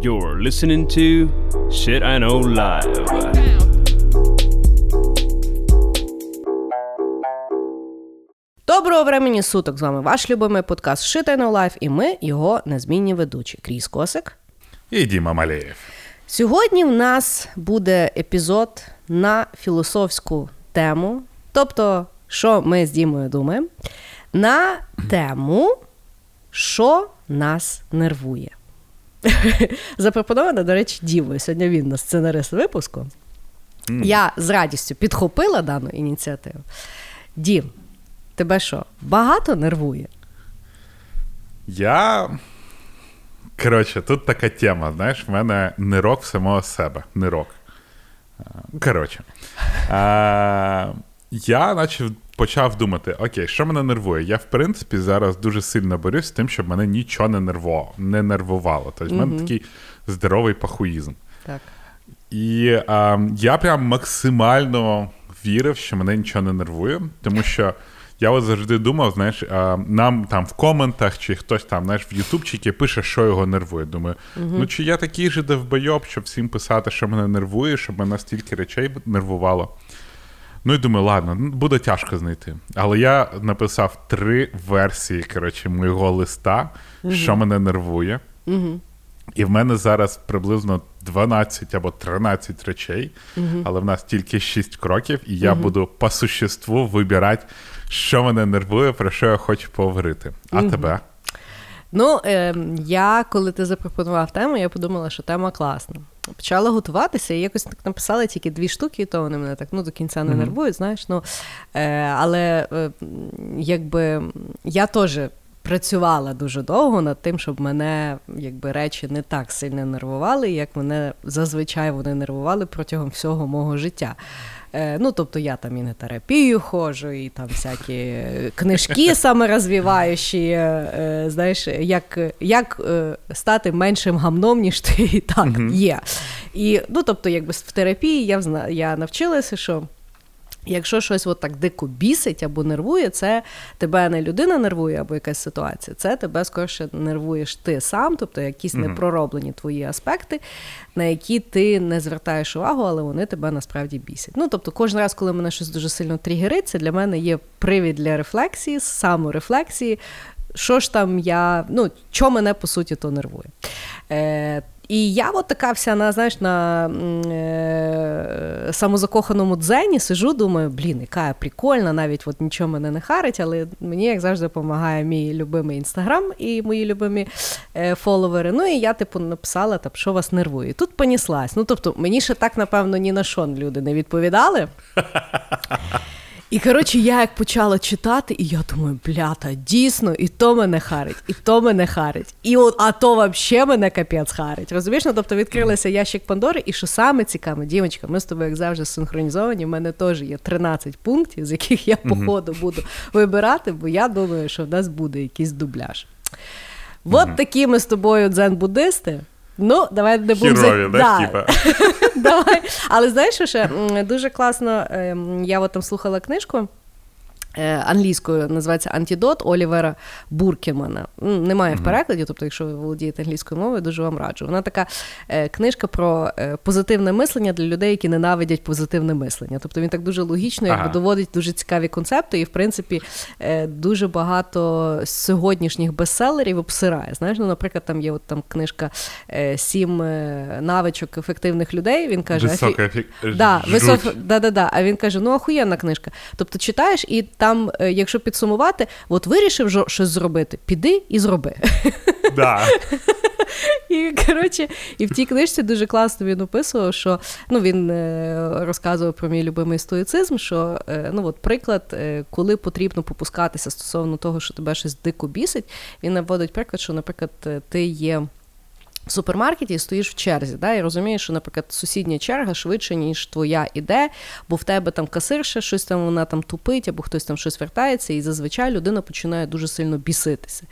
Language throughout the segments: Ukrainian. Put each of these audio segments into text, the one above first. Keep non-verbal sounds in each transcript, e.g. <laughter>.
You're listening to Shit I Know Live. Доброго времені суток! З вами ваш любимий подкаст Shit I Know Life і ми його незмінні ведучі. Кріс Косик. І Діма Малеєв. Сьогодні в нас буде епізод на філософську тему. Тобто, що ми з Дімою думаємо, на тему, що нас нервує. <laughs> Запропонована, до речі, Дімою. Сьогодні він на сценарист випуску. Я з радістю підхопила дану ініціативу. Дім, тебе що, багато нервує? Я. Коротше, тут така тема, знаєш, в мене нирок в самого себе. Нирок. А, Коротше. А, я наче почав думати: окей, що мене нервує? Я, в принципі, зараз дуже сильно борюсь з тим, щоб мене нічого не нервувало. Не нервувало. Тобто, в мене такий здоровий пахуїзм. Так. І а, я прям максимально вірив, що мене нічого не нервує, тому що я от завжди думав, знаєш, а, нам там в коментах чи хтось там, знаєш, в Ютубчики пише, що його нервує. Думаю, ну чи я такий же довбойоб, щоб всім писати, що мене нервує, щоб мене стільки речей нервувало. Ну і думаю, ладно, ну, буде тяжко знайти. Але я написав три версії коротше, моєго листа, що мене нервує. І в мене зараз приблизно 12 або 13 речей, але в нас тільки 6 кроків, і я буду по существу вибирати, що мене нервує, про що я хочу поговорити. А тебе? Ну, е, я, коли ти запропонував тему, я подумала, що тема класна. Почала готуватися і якось так написала тільки дві штуки, і то вони мене так ну, до кінця не нервують, знаєш. Ну, е, Але е, якби я теж працювала дуже довго над тим, щоб мене якби речі не так сильно нервували, як мене зазвичай вони нервували протягом всього мого життя. Е, Ну, тобто я там і на терапію ходжу, і там всякі книжки саморозвиваючі, е, знаєш, як як е, стати меншим гамном, ніж ти і так є. І, ну, тобто, якби в терапії я я навчилася, що. Якщо щось от так дико бісить або нервує, це тебе не людина нервує або якась ситуація, це тебе скорше нервуєш ти сам, тобто якісь mm-hmm. непророблені твої аспекти, на які ти не звертаєш увагу, але вони тебе насправді бісять. Ну тобто, кожен раз, коли мене щось дуже сильно тригерить, це для мене є привід для рефлексії, саморефлексії. Що ж там я, ну, що мене по суті то нервує. Е, і я от така вся на знаєш, на е, самозакоханому дзені сижу, думаю, блін, яка я прикольна, навіть от нічого мене не харить, але мені, як завжди, допомагає мій любимий інстаграм і мої любимі е, фоловери. Ну і я, типу, написала, там, що вас нервує. Тут поніслась. Ну, тобто, мені ще так, напевно, ні на що люди не відповідали. І коротше, я як почала читати, і я думаю, блята, дійсно, і то мене харить, і то мене харить, і от, а то взагалі мене капець харить. Розумієш? Ну, тобто відкрилася ящик Пандори, і що саме цікаве, дівчинка, ми з тобою, як завжди, синхронізовані. в мене теж є 13 пунктів, з яких я по ходу буду вибирати, бо я думаю, що в нас буде якийсь дубляж. От такі ми з тобою дзен-буддисти. Ну, давай не будемо... Хірові, да, типа. <laughs> Давай. Але знаєш, що ще дуже класно, ем, я от там слухала книжку. Е, англійською називається Антідот Олівера Буркемана. Немає в перекладі, тобто, якщо ви володієте англійською мовою, дуже вам раджу. Вона така е, книжка про е, позитивне мислення для людей, які ненавидять позитивне мислення. Тобто він так дуже логічно якби, доводить дуже цікаві концепти, і в принципі дуже багато сьогоднішніх бестселерів обсирає. Знаєш, ну, наприклад, там є от там книжка Сім навичок ефективних людей. Він каже, Висока, Афі... да, висок... да, да, да. А він каже: ну охуєнна книжка. Тобто читаєш і там, е, якщо підсумувати, от вирішив щось зробити, піди і зроби. Да. <laughs> І коротше, і в тій книжці дуже класно він описував, що ну він е, розказував про мій любимий стоїцизм, що е, ну от приклад, коли потрібно попускатися стосовно того, що тебе щось дико бісить, він наводить приклад, що, наприклад, ти є в супермаркеті стоїш в черзі, да, і розумієш, що, наприклад, сусідня черга швидше, ніж твоя іде, бо в тебе там касирша, щось там вона там тупить, або хтось там щось вертається, і зазвичай людина починає дуже сильно біситися.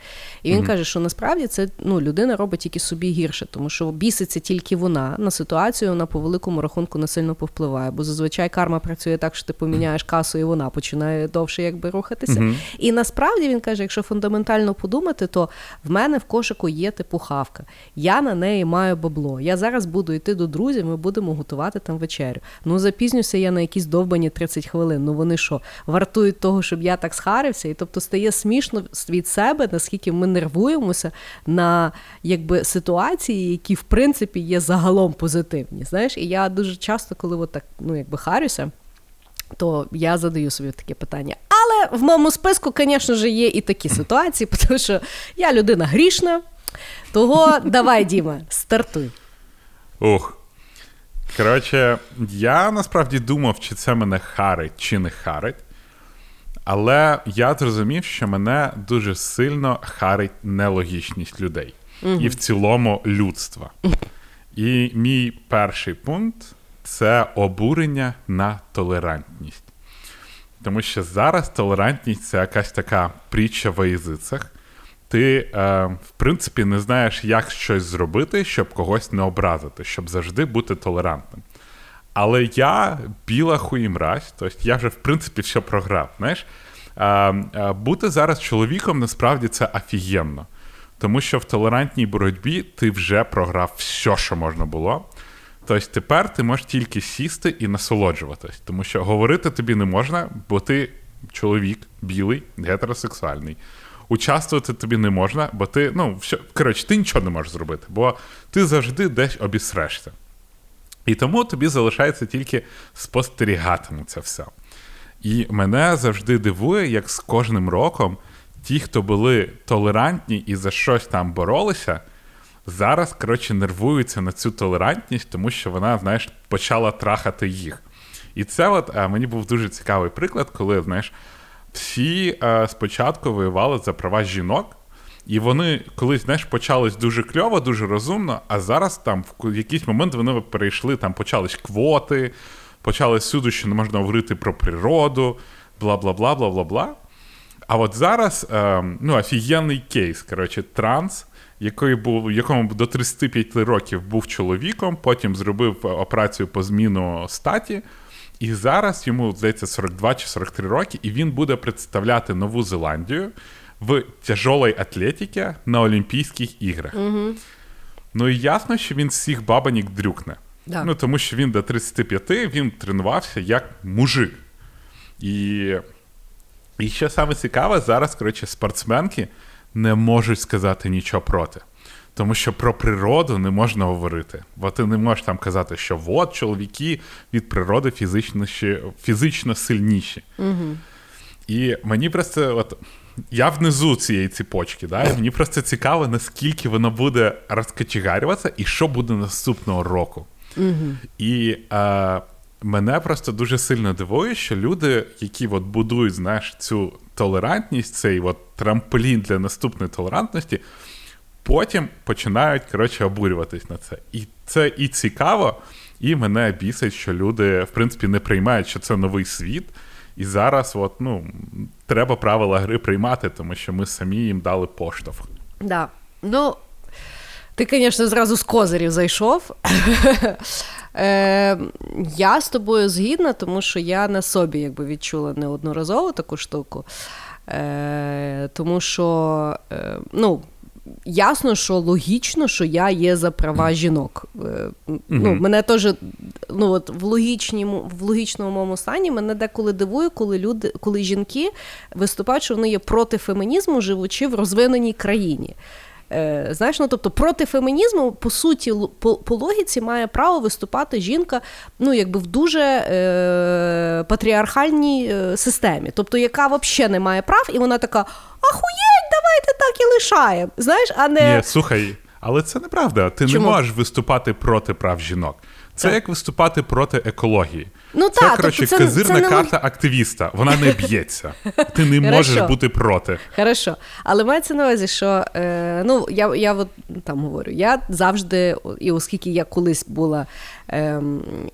І він mm-hmm. каже, що насправді це ну, людина робить тільки собі гірше, тому що біситься тільки вона на ситуацію, вона по великому рахунку не сильно повпливає. Бо зазвичай карма працює так, що ти поміняєш касу, і вона починає довше якби рухатися. Mm-hmm. І насправді він каже, якщо фундаментально подумати, то в мене в кошику є типу хавка. Я на неї маю бабло. Я зараз буду йти до друзів, ми будемо готувати там вечерю. Ну запізнюся я на якісь довбані 30 хвилин. Ну вони що, вартують того, щоб я так схарився? І тобто стає смішно від себе, наскільки ми нервуємося на якби ситуації, які в принципі є загалом позитивні. Знаєш, і я дуже часто, коли от так ну якби харюся. То я задаю собі таке питання. Але в моєму списку, звісно ж, є і такі ситуації, <laughs> тому що я людина грішна. Того давай, Діма, стартуй. Ух. Коротше, я насправді думав, чи це мене харить, чи не харить. Але я зрозумів, що мене дуже сильно харить нелогічність людей. Угу. І в цілому людства. І мій перший пункт це обурення на толерантність. Тому що зараз толерантність це якась така притча в язицях. Ти, е, в принципі, не знаєш, як щось зробити, щоб когось не образити, щоб завжди бути толерантним. Але я біла хуїмразь, тобто я вже, в принципі, все програв. Знаєш? Е, е, бути зараз чоловіком насправді це офігенно. Тому що в толерантній боротьбі ти вже програв все, що можна було. Тобто тепер ти можеш тільки сісти і насолоджуватись, тому що говорити тобі не можна, бо ти чоловік білий, гетеросексуальний. Участвувати тобі не можна, бо ти, ну, все, коротше, ти нічого не можеш зробити, бо ти завжди десь обісрешся. І тому тобі залишається тільки спостерігати це все. І мене завжди дивує, як з кожним роком ті, хто були толерантні і за щось там боролися, зараз, коротше, нервуються на цю толерантність, тому що вона, знаєш, почала трахати їх. І це от а, мені був дуже цікавий приклад, коли, знаєш, всі а, спочатку воювали за права жінок. І вони колись знаєш, почались дуже кльово, дуже розумно, а зараз там в якийсь момент вони перейшли, там почались квоти, почали суду, що не можна говорити про природу, бла бла бла бла бла бла. А от зараз е, ну, офігенний кейс. Коротше, транс, який був, якому до 35 років був чоловіком, потім зробив операцію по зміну статі. І зараз йому здається 42 чи 43 роки, і він буде представляти Нову Зеландію в тяжолій атлетиці на Олімпійських іграх. Угу. Ну і ясно, що він всіх бабанік дрюкне. Да. Ну, Тому що він до 35 він тренувався як мужик. І і що саме цікаве, зараз, коротше, спортсменки не можуть сказати нічого проти. Тому що про природу не можна говорити. Бо ти не можеш там казати, що от чоловіки від природи фізично фізично сильніші. Угу. І мені просто, от я внизу цієї ціпочки, да, і мені просто цікаво, наскільки воно буде розкачегарюватися і що буде наступного року. Угу. І е, мене просто дуже сильно дивує, що люди, які от будують знаєш, цю толерантність, цей от трамплін для наступної толерантності, потім починають коротше, обурюватись на це. І це і цікаво, і мене бісить, що люди, в принципі, не приймають, що це новий світ. І зараз от, ну, треба правила гри приймати, тому що ми самі їм дали поштовх. Да. Ну, ти, звісно, зразу з козирів зайшов. <laughs> Е, Я з тобою згідна, тому що я на собі якби відчула неодноразово таку штуку. Е, Тому що, е, ну. Ясно, що логічно, що я є за права жінок. Mm-hmm. Ну, Мене теж ну, от в логічному, в логічному моєму стані мене деколи дивує, коли люди, коли жінки виступають, що вони є проти фемінізму, живучи в розвиненій країні. Е, знаєш, ну тобто проти фемінізму, по суті, по, по логіці має право виступати жінка ну, якби в дуже е, патріархальній е, системі, тобто, яка взагалі не має прав, і вона така: ахуєть, давайте так і лишаємо. Знаєш, а не. Ні, слухай, але це неправда. Ти Чому? не можеш виступати проти прав жінок. Це так. як виступати проти екології. Ну, Це, так, коротше, тобто це, казирна це карта не... активіста. Вона не б'ється. Ти не можеш бути проти. Хорошо. Але мається на увазі, що е, ну, я я от, там говорю, я завжди, і оскільки я колись була е,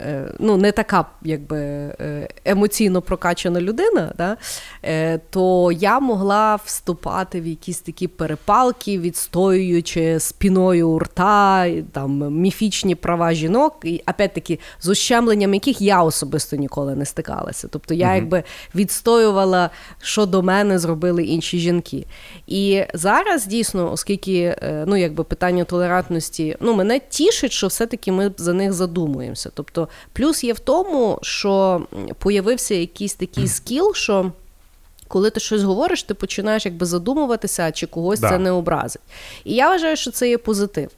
е, ну, не така якби, е, емоційно прокачана людина, да, е, то я могла вступати в якісь такі перепалки, відстоюючи спіною у рта там, міфічні права жінок. опять-таки, з ущемленням яких я особисто ніколи не стикалася. Тобто я якби відстоювала, що до мене зробили інші жінки. І зараз дійсно, оскільки е, ну, якби питання толерантності, ну, мене тішить, що все-таки ми за них задумуємося. Тобто, плюс є в тому, що появився якийсь такий скіл, що. Коли ти щось говориш, ти починаєш якби задумуватися, чи когось Да. це не образить. І я вважаю, що це є позитив.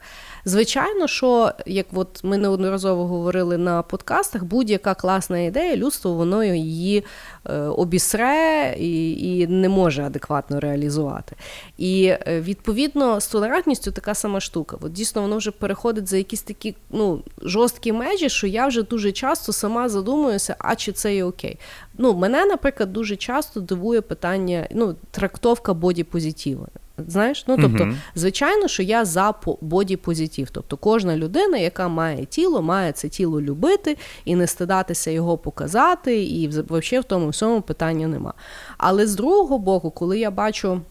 Звичайно, що як от ми неодноразово говорили на подкастах, будь-яка класна ідея, людство воно її е, обісре і, і не може адекватно реалізувати. І е, відповідно з толерантністю така сама штука. От дійсно воно вже переходить за якісь такі ну, жорсткі межі, що я вже дуже часто сама задумуюся, а чи це є окей. Ну, мене, наприклад, дуже часто дивує питання, ну, трактовка боді-позитиву. Знаєш, ну тобто, Мгм. звичайно, що я за боді-позитив. Тобто, кожна людина, яка має тіло, має це тіло любити і не стидатися його показати, і взагалі в тому всьому питання нема. Але з другого боку, коли я бачу.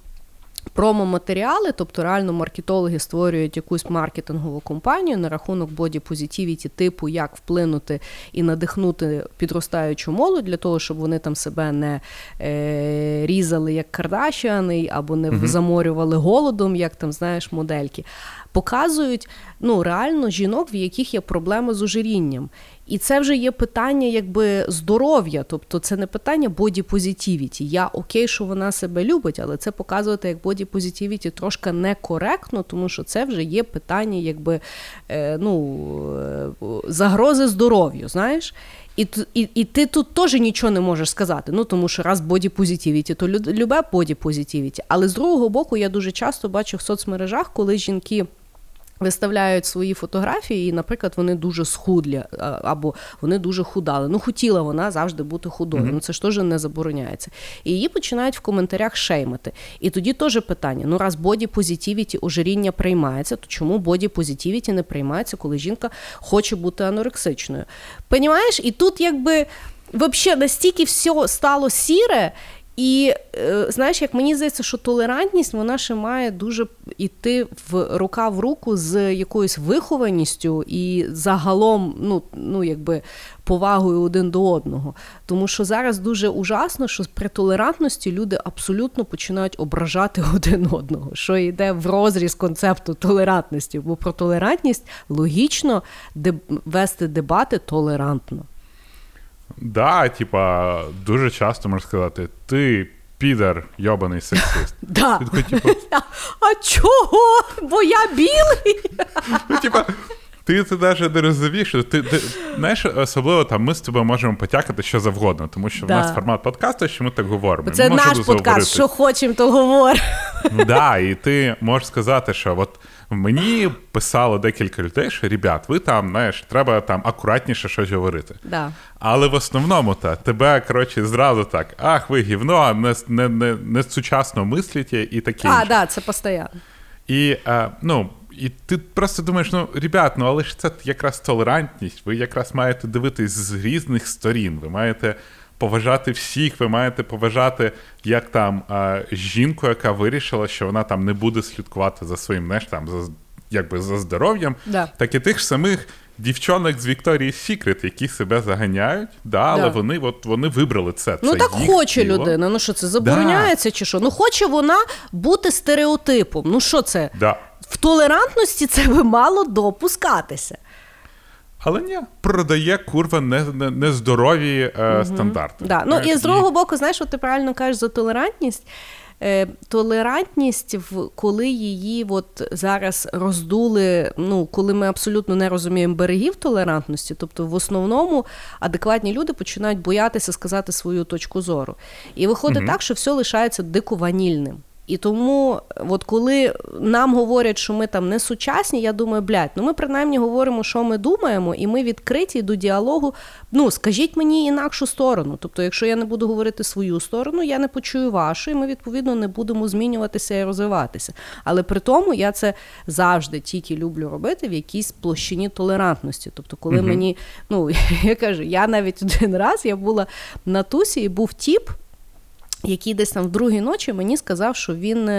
Промо-матеріали, тобто реально маркетологи створюють якусь маркетингову компанію на рахунок боді-позитивіті, типу, як вплинути і надихнути підростаючу молодь для того, щоб вони там себе не е, різали як Кардашіани або не заморювали голодом, як там знаєш модельки. Показують ну реально жінок, в яких є проблеми з ожирінням. І це вже є питання якби здоров'я, тобто це не питання боді-позитивіті. Я окей, що вона себе любить, але це показувати як боді-позитивіті трошки некоректно, тому що це вже є питання, якби е, ну, е, загрози здоров'ю, знаєш. І, і, і ти тут теж нічого не можеш сказати. Ну тому що раз боді-позитивіті, то лю- любе боді-позитивіті. Але з другого боку, я дуже часто бачу в соцмережах, коли жінки. Виставляють свої фотографії, і, наприклад, вони дуже схудлі або вони дуже худали. Ну, хотіла вона завжди бути худою. Мгм. Ну це ж теж не забороняється. І її починають в коментарях шеймити. І тоді теж питання: ну раз боді позитивіті ожиріння приймається, то чому боді позитивіті не приймається, коли жінка хоче бути анорексичною? Понімаєш? І тут якби взагалі настільки все стало сіре. І е, знаєш, як мені здається, що толерантність вона ще має дуже йти в рука в руку з якоюсь вихованістю і загалом, ну, ну якби повагою один до одного. Тому що зараз дуже ужасно, що при толерантності люди абсолютно починають ображати <laughs> один одного, що йде в розріз концепту толерантності. Бо про толерантність логічно вести дебати толерантно. Да, типа, дуже часто можна сказати, ти підер, йобаний сексист. <laughs> Да. Такий, типу, <laughs> А чого? Бо я білий. Ну, типа, ти це навіть не розумієш. Ти, ти знаєш, особливо там ми з тобою можемо потякати що завгодно, тому що Да. в нас формат подкасту, що ми так говоримо. Це Ми наш подкаст. Що хочемо, то говоримо. Да, і ти можеш сказати, що от мені писало декілька людей, що ребят, ви там, знаєш, треба там акуратніше щось говорити. Да. Але в основному та тебе, коротше, зразу так, ах, ви гівно, не, не, не, не сучасно мислите і таке. А, да, це постійно. І, е, ну, і ти просто думаєш, ну, ребят, ну але ж це якраз толерантність. Ви якраз маєте дивитись з різних сторін. Ви маєте поважати всіх, ви маєте поважати, як там жінку, яка вирішила, що вона там не буде слідкувати за своїм знаєш, там, за, якби за здоров'ям, Да. так і тих самих. Дівчонок з Вікторії Сікрет, які себе заганяють, да, але Да. вони от вони вибрали це. Ну це так їх хоче тіло. людина. Ну що це забороняється чи що? Ну хоче вона бути стереотипом. Ну що це? Да. В толерантності це би мало допускатися. Але ні, продає курва нездорові не, нездорові, е, стандарти. Да. Ну і з другого боку, знаєш, от ти правильно кажеш за толерантність. Е, толерантність, в коли її от зараз роздули, ну коли ми абсолютно не розуміємо берегів толерантності, тобто в основному адекватні люди починають боятися сказати свою точку зору. І виходить так, що все лишається дико ванільним. І тому, от коли нам говорять, що ми там не сучасні, я думаю, блядь, ну ми принаймні говоримо, що ми думаємо, і ми відкриті до діалогу. Ну, скажіть мені інакшу сторону. Тобто, якщо я не буду говорити свою сторону, я не почую вашу, і ми відповідно не будемо змінюватися і розвиватися. Але при тому я це завжди тільки люблю робити в якійсь площині толерантності. Тобто, коли Мгм. мені, ну <laughs> я кажу, я навіть один раз я була на тусі і був тіп який десь там в другій ночі мені сказав, що він е,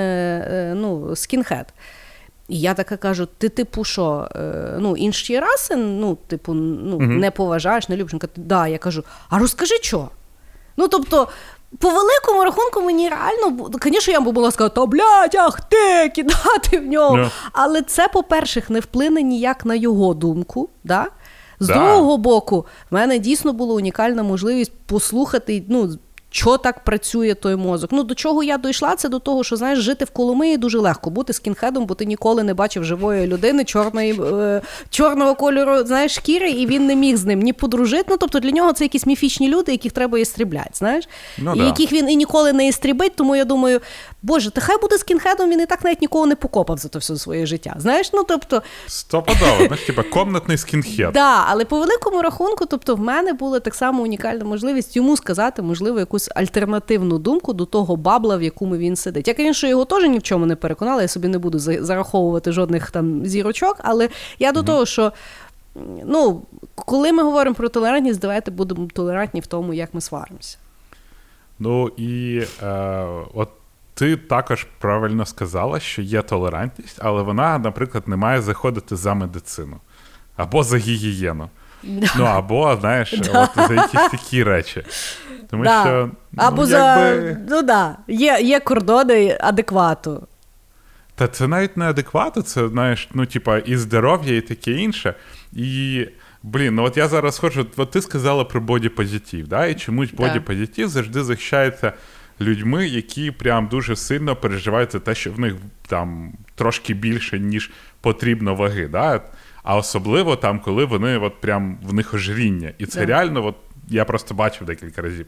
е, ну, скінхед. І я така кажу: ти, типу, що, е, ну, інші раси, ну, типу, ну, Мгм. не поважаєш, не любиш. Він каже, да, я кажу, а розкажи що? Ну, тобто, по великому рахунку мені реально, звісно, я б була сказати, та блядь, ах ти, кидати в нього. Ну. Але це, по-перше, не вплине ніяк на його думку. Да? З Да. другого боку, в мене дійсно була унікальна можливість послухати, ну. Що так працює той мозок? Ну до чого я дійшла? Це до того, що знаєш, жити в Коломиї дуже легко бути скінхедом, бо ти ніколи не бачив живої людини чорної, е, чорного кольору, знаєш, шкіри, і він не міг з ним ні подружити. Ну тобто для нього це якісь міфічні люди, яких треба істрібляти, знаєш, Ну, і да. яких він і ніколи не істрібить. Тому я думаю, боже, та хай буде скінхедом, він і так навіть нікого не покопав за то все своє життя. Знаєш, ну тобто. Стопудово, знаєш, типа комнатний скінхед. Да, але по великому рахунку, тобто, в мене була так само унікальна можливість йому сказати, можливо, якусь альтернативну думку до того бабла, в якому він сидить. Я, звісно, його теж ні в чому не переконала, я собі не буду зараховувати жодних там зірочок, але я до того, що. Ну, коли ми говоримо про толерантність, давайте будемо толерантні в тому, як ми сваримося. Ну і е, от ти також правильно сказала, що є толерантність, але вона, наприклад, не має заходити за медицину або за гігієну. Ну, або, знаєш, <laughs> от за якісь такі речі. Тому Да. що. ну, Або за якби- ну да, є, є кордони адеквату. Та це навіть не адекватно, це знаєш, ну, типа, і здоров'я, і таке інше. І. Блін, ну от я зараз ходжу, от ти сказала про бодіпозитив, да? і чомусь бодіпозитив завжди захищається людьми, які прям дуже сильно переживають за те, що в них там трошки більше, ніж потрібно ваги. Да? А особливо там, коли вони от прям в них ожиріння. І це Да. реально, от, я просто бачив декілька разів.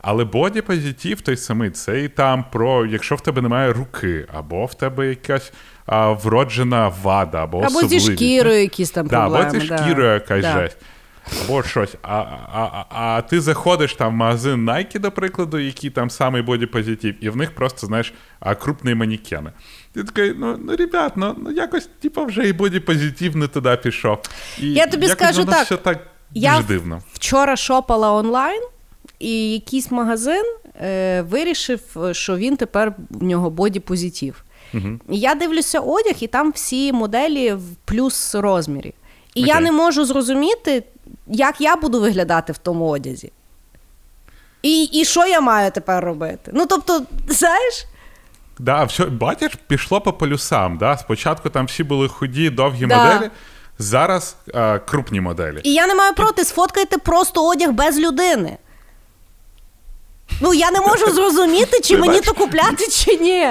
Але бодіпозитив той самий, це і там про, якщо в тебе немає руки, або в тебе якась а, вроджена вада, або Або зі шкірою якісь там Да, проблеми. або зі да. шкірою якась Да. жесть. Або щось. А, а, а, а ти заходиш там в магазин Nike, до прикладу, який там самий бодіпозитив, і в них просто, знаєш, крупні манікени. Ти такий, ну, ну ребят, ну, ну якось, типу, вже і бодіпозитив не туди пішов. І Я тобі якось скажу так, все так я дуже дивно. Вчора шопала онлайн, і якийсь магазин е, вирішив, що він тепер в нього боді-позитив. Угу. І я дивлюся одяг, і там всі моделі в плюс розмірі. І я не можу зрозуміти, як я буду виглядати в тому одязі. І, і що я маю тепер робити? Ну, тобто, знаєш, Да, все, бачиш, пішло по полюсам. Да? Спочатку там всі були худі, довгі Да. моделі, зараз а, крупні моделі. і я не маю проти, сфоткайте просто одяг без людини. Ну, я не можу <laughs> зрозуміти, чи Ти мені бачиш? то купляти, чи ні.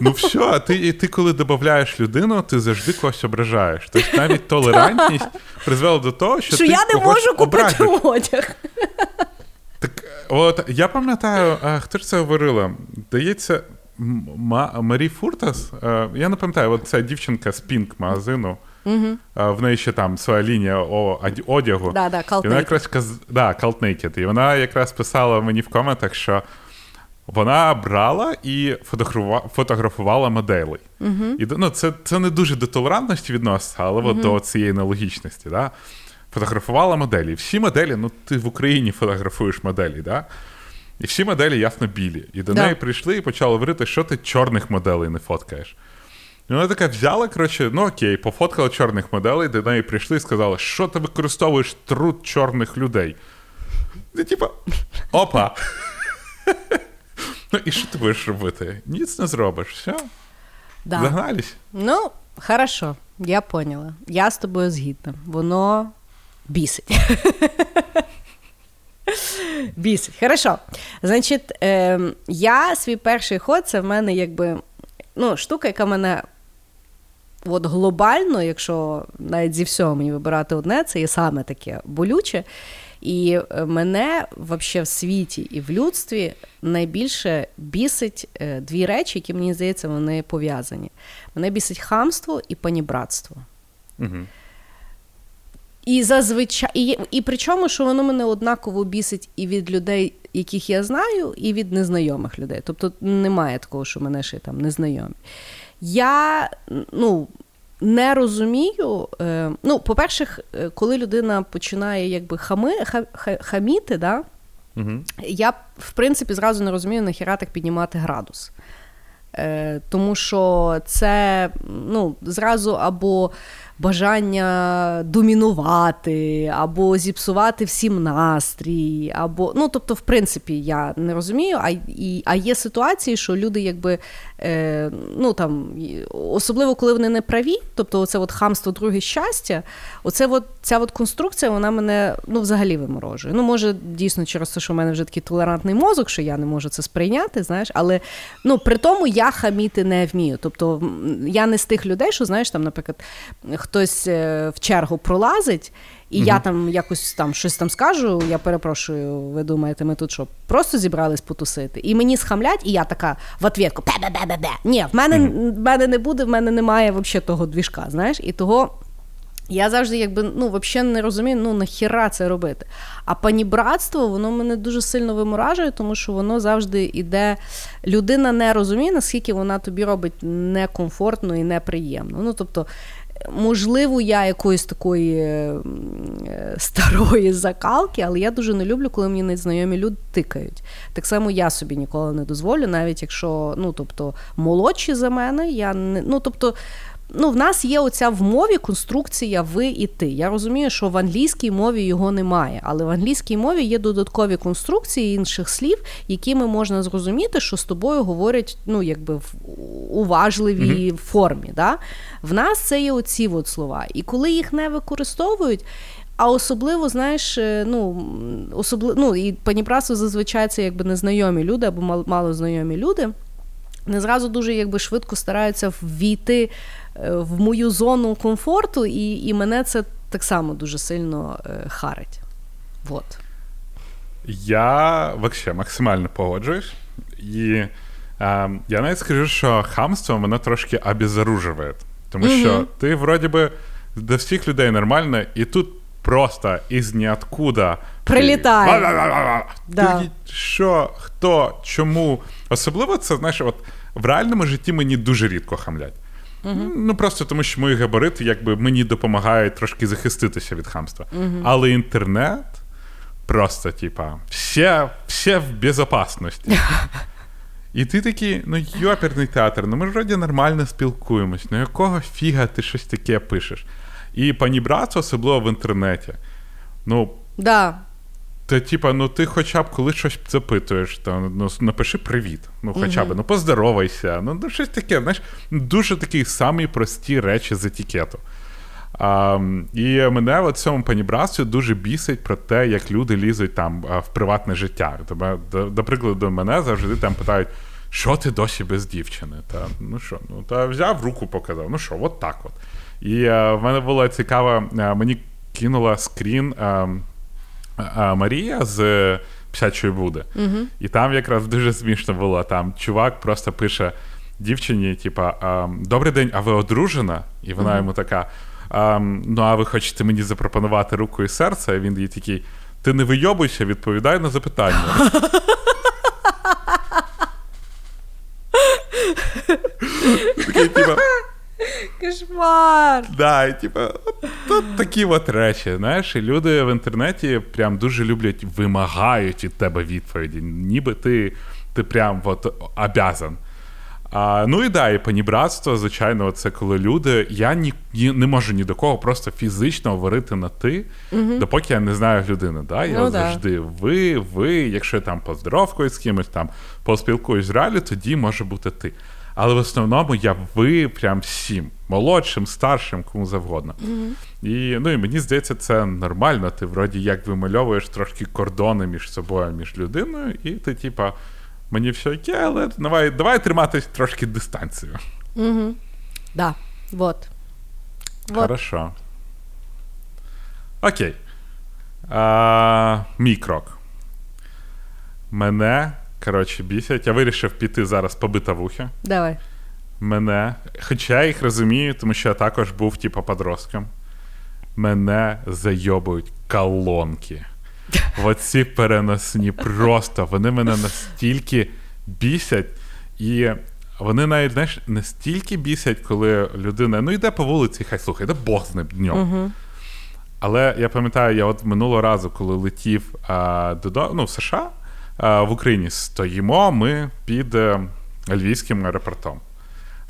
Ну все, а ти, і ти коли додаєш людину, ти завжди когось ображаєш. Тобто навіть толерантність <laughs> призвела до того, що, Що ти я не можу купити образиш. одяг. Так, от я пам'ятаю, а, хто ж це говорила? Ма- Марі Фуртас. е, Я не пам'ятаю, от ця дівчинка з Пінк магазину. Е, В неї ще там своя лінія одягу. Да, да, І вона якраз да, Naked. І вона якраз писала мені в коментах, що вона брала і фотографувала, моделей. І ну, це, це не дуже до толерантності відноситься, але от до цієї нелогічності. Да? Фотографувала моделі. Всі моделі, ну ти в Україні фотографуєш моделі, да? І всі моделі ясно білі. І до Да. неї прийшли і почали говорити, що ти чорних моделей не фоткаєш. І вона така взяла, коротше, ну окей, пофоткала чорних моделей, до неї прийшли і сказали, що ти використовуєш труд чорних людей. І типа, опа. ну і що ти будеш робити? Ніц не зробиш. Все, Да. загнались. Ну, хорошо, я поняла. Я з тобою згідна. Воно бісить. <laughs> бісить. Хорошо. Значить, е, я свій перший ход, це в мене якби ну, штука, яка мене. От глобально, якщо навіть зі всього мені вибирати одне, це є саме таке болюче. І мене вообще в світі і в людстві найбільше бісить е, дві речі, які мені здається, вони пов'язані. Мене бісить хамство і панібратство. Угу. І зазвичай, і, і причому, що воно мене однаково бісить і від людей, яких я знаю, і від незнайомих людей. Тобто немає такого, що мене ще там незнайомі. Я ну, не розумію. Е, ну, по-перше, е, коли людина починає якби хами, ха, ха, хаміти, да, Угу. я в принципі зразу не розумію, нахіра так піднімати градус. Е, Тому що це ну, зразу або бажання домінувати, або зіпсувати всім настрій, або ну тобто, в принципі, я не розумію. А і, а є ситуації, що люди, якби е, ну там особливо коли вони не праві, тобто, оце от хамство, друге щастя, оце от, ця от конструкція, вона мене ну взагалі виморожує. Ну, може, дійсно, через те, що в мене вже такий толерантний мозок, що я не можу це сприйняти, знаєш, але ну при тому я хаміти не вмію. Тобто я не з тих людей, що знаєш, там, наприклад хтось е, в чергу пролазить, і угу. я там якось там щось там скажу. Я перепрошую, ви думаєте, ми тут що просто зібрались потусити? І мені схамлять, і я така в ответку бе-бе-бе-бе-бе. Ні, в мене угу. в мене не буде, в мене немає взагалі того двіжка, знаєш, і того. Я завжди якби ну взагалі не розумію, ну нахіра це робити. А панібратство, воно мене дуже сильно виморажує, тому що воно завжди іде. Людина не розуміє, наскільки вона тобі робить некомфортно і неприємно. Ну тобто Можливо, я якоїсь такої е, старої закалки, але я дуже не люблю, коли мені незнайомі люди тикають. Так само я собі ніколи не дозволю, навіть якщо ну, тобто, молодші за мене, я не ну тобто ну, в нас є оця в мові конструкція ви і ти. Я розумію, що в англійській мові його немає, але в англійській мові є додаткові конструкції інших слів, якими можна зрозуміти, що з тобою говорять ну, якби в уважливій mm-hmm. формі. Да? В нас це є оці от слова. І коли їх не використовують. А особливо, знаєш, е, ну особливо ну, і паніпрасу зазвичай це якби незнайомі люди або малознайомі люди. Не зразу дуже якби швидко стараються ввійти в мою зону комфорту, і і мене це так само дуже сильно е, харить. Вот. Я взагалі максимально погоджуюсь. І е, я навіть скажу, що хамство воно трошки обезоружує. Тому mm що ти, вроді би, до всіх людей нормально, і тут просто із ніоткуда прилітає. Да. Що, хто, чому? Особливо це, знаєш, от в реальному житті мені дуже рідко хамлять. Угу. Ну просто тому, що мої габарити якби мені допомагають трошки захиститися від хамства. Угу. Але інтернет просто, типа, все, все в безопасності. <laughs> І ти такий, ну йоперний театр, ну ми ж вроді нормально спілкуємось, ну якого фіга ти щось таке пишеш? І пані брат, особливо в інтернеті. Ну, да. Та, типа, ну ти хоча б коли щось запитуєш, то ну, напиши привіт. Ну, хоча б, ну поздоровайся. Ну, ну, щось таке, знаєш, дуже такі самі прості речі з етикету. А, І мене в цьому панібрасі дуже бісить про те, як люди лізуть там в приватне життя. Тебе, до, до прикладу, мене завжди там питають, що ти досі без дівчини? Та ну що, ну та взяв руку, показав. Ну що, от так от. І а, в мене було цікаво, мені кинула скрін. А, Марія з Псячої Буди. uh І там якраз дуже смішно було. Там чувак просто пише дівчині: типа, Добрий день, а ви одружена? І вона uh йому така: Ну, а ви хочете мені запропонувати руку і серце? І він їй такий: Ти не вийобуйся, відповідай на запитання. <laughs> Такий, типа, <laughs> Кошмар! Да, і типу, тут такі от речі. Знаєш, і люди в інтернеті прям дуже люблять, вимагають від тебе відповіді, ніби ти ти прям от обязан. А, Ну і да, і панібратство, звичайно, це коли люди. Я ні, ні не можу ні до кого просто фізично говорити на ти, угу. допоки я не знаю людини. Да? Я ну, завжди да. ви, ви, якщо я там поздоровкаюсь з кимось, там поспілкуюсь з реалі, тоді може бути ти. Але в основному я ви прям всім, молодшим, старшим, кому завгодно. Mm-hmm. І ну, і мені здається, це нормально. Ти вроді як вимальовуєш трошки кордони між собою, між людиною, і ти, типа, мені все окей, але давай давай триматись трошки дистанцію. Угу. Да, вот. Хорошо. Окей. А, Мій крок. Мене коротше, бісять. Я вирішив піти зараз побита вухи. Давай. Мене. Хоча я їх розумію, тому що я також був, типу, подростком. Мене зайобують колонки. Оці переносні просто. Вони мене настільки бісять. І вони навіть знаєш, настільки бісять, коли людина ну йде по вулиці, хай слухай, де Бог з ним днем. Угу. Але я пам'ятаю, я от минулого разу, коли летів а, додому ну, в США в Україні стоїмо ми під е, львівським аеропортом.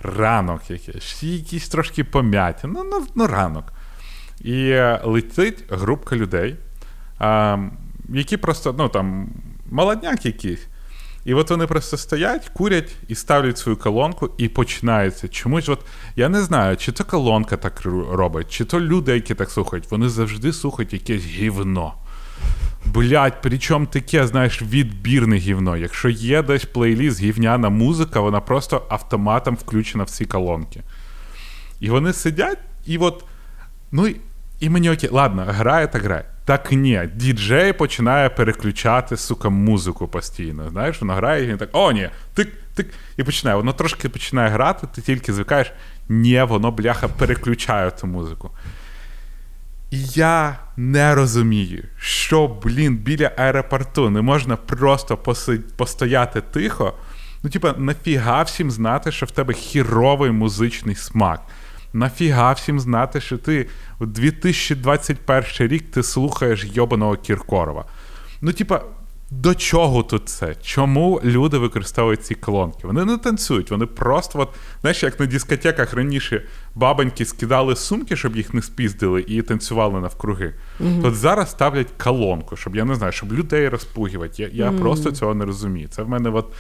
Ранок якийсь, якісь трошки пом'яті, ну, ну, ну ранок. І е, летить групка людей, а, які просто, ну там, молодняк якийсь. І от вони просто стоять, курять і ставлять свою колонку, і починається. Чомусь, от я не знаю, чи то колонка так робить, чи то люди, які так слухають, вони завжди слухають якесь гівно. Блять, причому таке, знаєш, відбірне гівно. Якщо є десь плейліст гівняна музика, вона просто автоматом включена в ці колонки. І вони сидять, і от. Ну і мені окей, ладно, грає так грає. Так ні, діджей починає переключати, сука, музику постійно. Знаєш, воно грає, і він так, о, ні, тик, тик. І починає. Воно трошки починає грати, ти тільки звикаєш, ні, воно, бляха, переключає ту музику. І я не розумію, що, блін, біля аеропорту не можна просто постояти тихо. Ну, типа, нафіга всім знати, що в тебе хіровий музичний смак. Нафіга всім знати, що ти у 2021 рік ти слухаєш йобаного Кіркорова. Ну, типа, до чого тут це? Чому люди використовують ці колонки? Вони не танцюють, вони просто, от, знаєш, як на дискотеках раніше бабоньки скидали сумки, щоб їх не спіздили, і танцювали навкруги. Mm-hmm. Тут зараз ставлять колонку, щоб я не знаю, щоб людей розпугувати. Я я mm-hmm. просто цього не розумію. Це в мене от.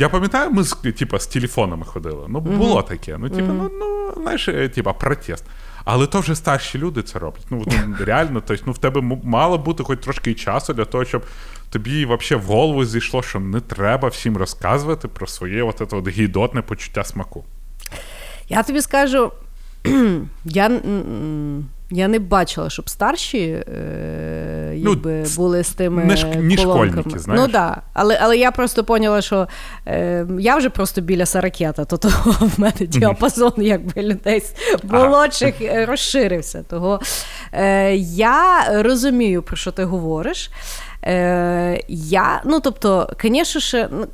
Я пам'ятаю, ми типа, з телефонами ходили. Ну, було mm-hmm. таке. Ну, типа, ну, ну, знаєш, е, типа, протест. Але то вже старші люди це роблять. Ну, реально, тобто, ну, в тебе мало бути хоч трошки часу для того, щоб тобі взагалі в голову зійшло, що не треба всім розказувати про своє от це от гідотне почуття смаку. Я тобі скажу, <clears throat> я я не бачила, щоб старші е, ну, були з тими не, не школьники, знаєш? Ну так, да. але але я просто поняла, що е, я вже просто біля саракета, то того в мене діапазон якби людей молодших ага. розширився. Того е, я розумію, про що ти говориш. Е, Я, ну тобто, звісно, ще, ну,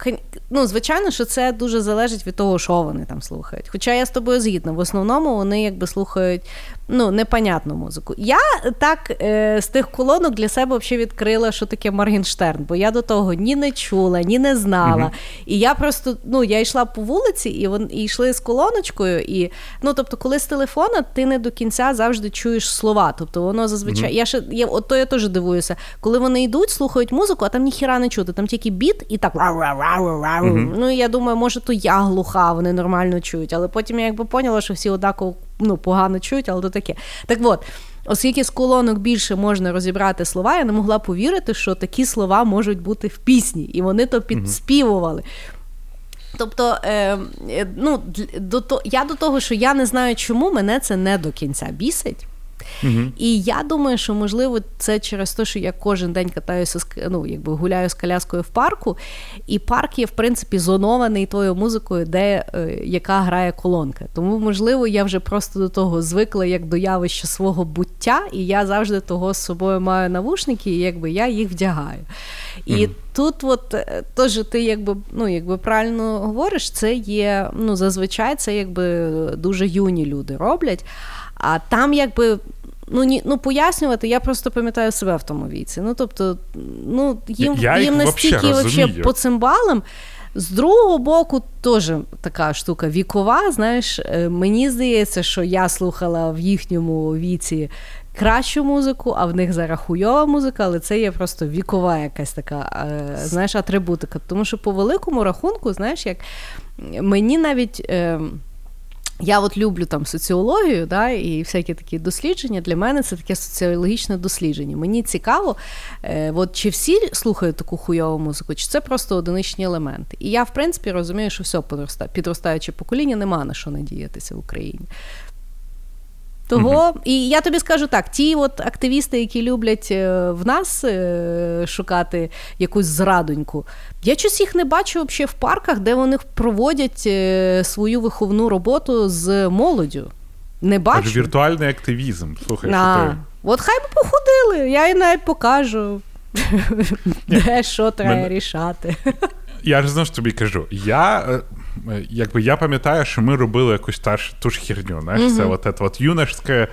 ну, звичайно, що це дуже залежить від того, що вони там слухають. Хоча я з тобою згідна, в основному вони якби слухають ну, непонятну музику. Я так е, з тих колонок для себе взагалі відкрила, що таке Моргенштерн, бо я до того ні не чула, ні не знала. Mm-hmm. І я просто ну, я йшла по вулиці, і вон, і йшли з колоночкою. І, ну, тобто, коли з телефона, ти не до кінця завжди чуєш слова. Тобто, воно зазвичай. Mm-hmm. Я ще я, от то я теж дивуюся, коли вони йдуть, слухають музику, а там ніхіра не чути. Там тільки біт і так. Mm-hmm. Ну, я думаю, може, то я глуха, вони нормально чують. Але потім я якби поняла, що всі однаково ну, погано чують, але то таке. Так от. Оскільки з колонок більше можна розібрати слова, я не могла повірити, що такі слова можуть бути в пісні, і вони то підспівували. Тобто, е, ну, до я до того, що я не знаю, чому мене це не до кінця бісить. Угу. І я думаю, що можливо це через те, що я кожен день катаюся ну, якби гуляю з коляскою в парку, і парк є в принципі зонований тою музикою, де е, яка грає колонка. Тому, можливо, я вже просто до того звикла як до явища свого буття, і я завжди того з собою маю навушники, і якби я їх вдягаю. І тут, от е, теж ти якби ну, якби правильно говориш, це є ну, зазвичай це якби дуже юні люди роблять. А там, якби. Ну, ні, ну пояснювати, я просто пам'ятаю себе в тому віці. Ну, тобто, ну, їм я їм настільки вообще по цимбалам. З другого боку, теж така штука вікова. Знаєш, е, мені здається, що я слухала в їхньому віці кращу музику, а в них зараз хуйова музика, але це є просто вікова якась така, е, знаєш, атрибутика. Тому що по великому рахунку, знаєш, як мені навіть. Я от люблю там соціологію, да, і всякі такі дослідження. Для мене це таке соціологічне дослідження. Мені цікаво, е, от чи всі слухають таку хуйову музику, чи це просто одиничні елементи. І я, в принципі, розумію, що все підростаюче покоління нема на що надіятися в Україні. Того, mm і я тобі скажу так: ті от активісти, які люблять е, в нас е, шукати якусь зрадоньку, я щось їх не бачу взагалі в парках, де вони проводять е, свою виховну роботу з молоддю. Не бачу. Це віртуальний активізм. Слухай, а, що ти... От хай би походили, я їм навіть покажу, <laughs> де що треба рішати. Я ж знову ж тобі кажу, я якби я пам'ятаю, що ми робили якусь та ж ту ж херню. Знаєш, mm-hmm. це от, от, от юношське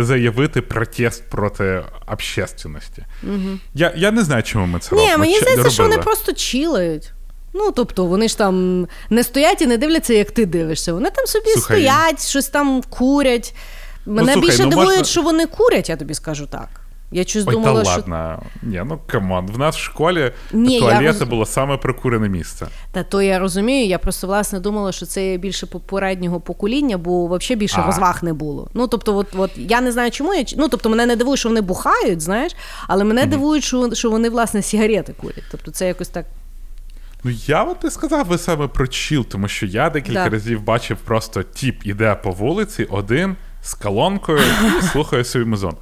заявити протест проти общественності. Mm-hmm. Я я не знаю, чому ми це робимо. Ні, мені здається, що вони просто чилають. Ну, тобто, вони ж там не стоять і не дивляться, як ти дивишся. Вони там собі Слухай, стоять, щось там курять. Мене слухай, більше ну, дивує, можна- що вони курять, я тобі скажу так. Я щось Ой, думала, та що ладно. Ні, ну come on. В нас в школі Ні, туалети роз- було саме прокурене місце. Та то я розумію, я просто власне думала, що це більше попереднього покоління, бо взагалі більше А. розваг не було. Ну тобто, от, от я не знаю, чому я ну тобто, мене не дивує, що вони бухають, знаєш, але мене дивує, що, що вони власне сігарети курять. Тобто, це якось так. Ну я от і сказав би саме про чіл, тому що я декілька Да. разів бачив просто тіп іде по вулиці, один з колонкою і <laughs> слухає свій музон.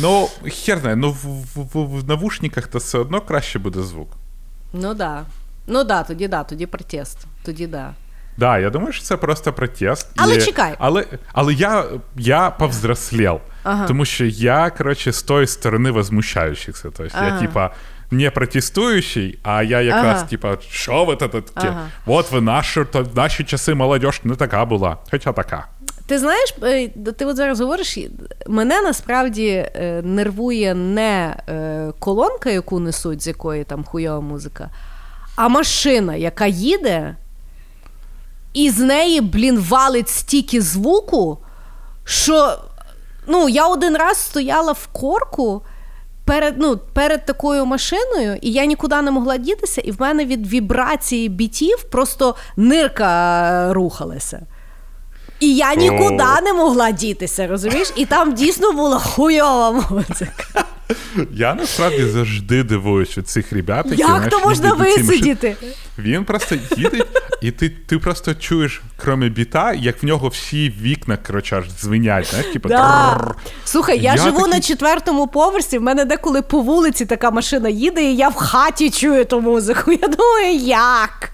Ну, хер знає, ну в, в, в, в навушниках то все одно краще буде звук. Ну да. Ну да, тоді да, тоді протест. Тоді да. Да, я думаю, що це просто протест. Але і... чекай. Але, але я, я повзрослел. Ага. Тому що я, коротше, з тої сторони возмущаючихся. Тобто я, типа, не протестуючий, а я якраз, Ага. типа, що ви тут таке? Ага. От ви наші, то в наші часи молодь не така була, хоча така. Ти знаєш, е, ти от зараз говориш, мене насправді е, нервує не е, колонка, яку несуть, з якої там хуйова музика, а машина, яка їде, і з неї, блін, валить стільки звуку, що ну, я один раз стояла в корку. Перед, ну, перед такою машиною, і я нікуди не могла дітися, і в мене від вібрації бітів просто нирка рухалася. І я нікуди не могла дітися, розумієш? І там дійсно була хуйова музика. Я насправді завжди дивуюсь від цих ребят, які Як то можна висидіти? Він просто їде, і ти, ти просто чуєш, крім біта, як в нього всі вікна, коротше, аж дзвенять, знаєш, типу. Да. Слухай, я, Я живу такий- на четвертому поверсі, в мене деколи по вулиці така машина їде, і я в хаті чую ту музику. Я думаю, як?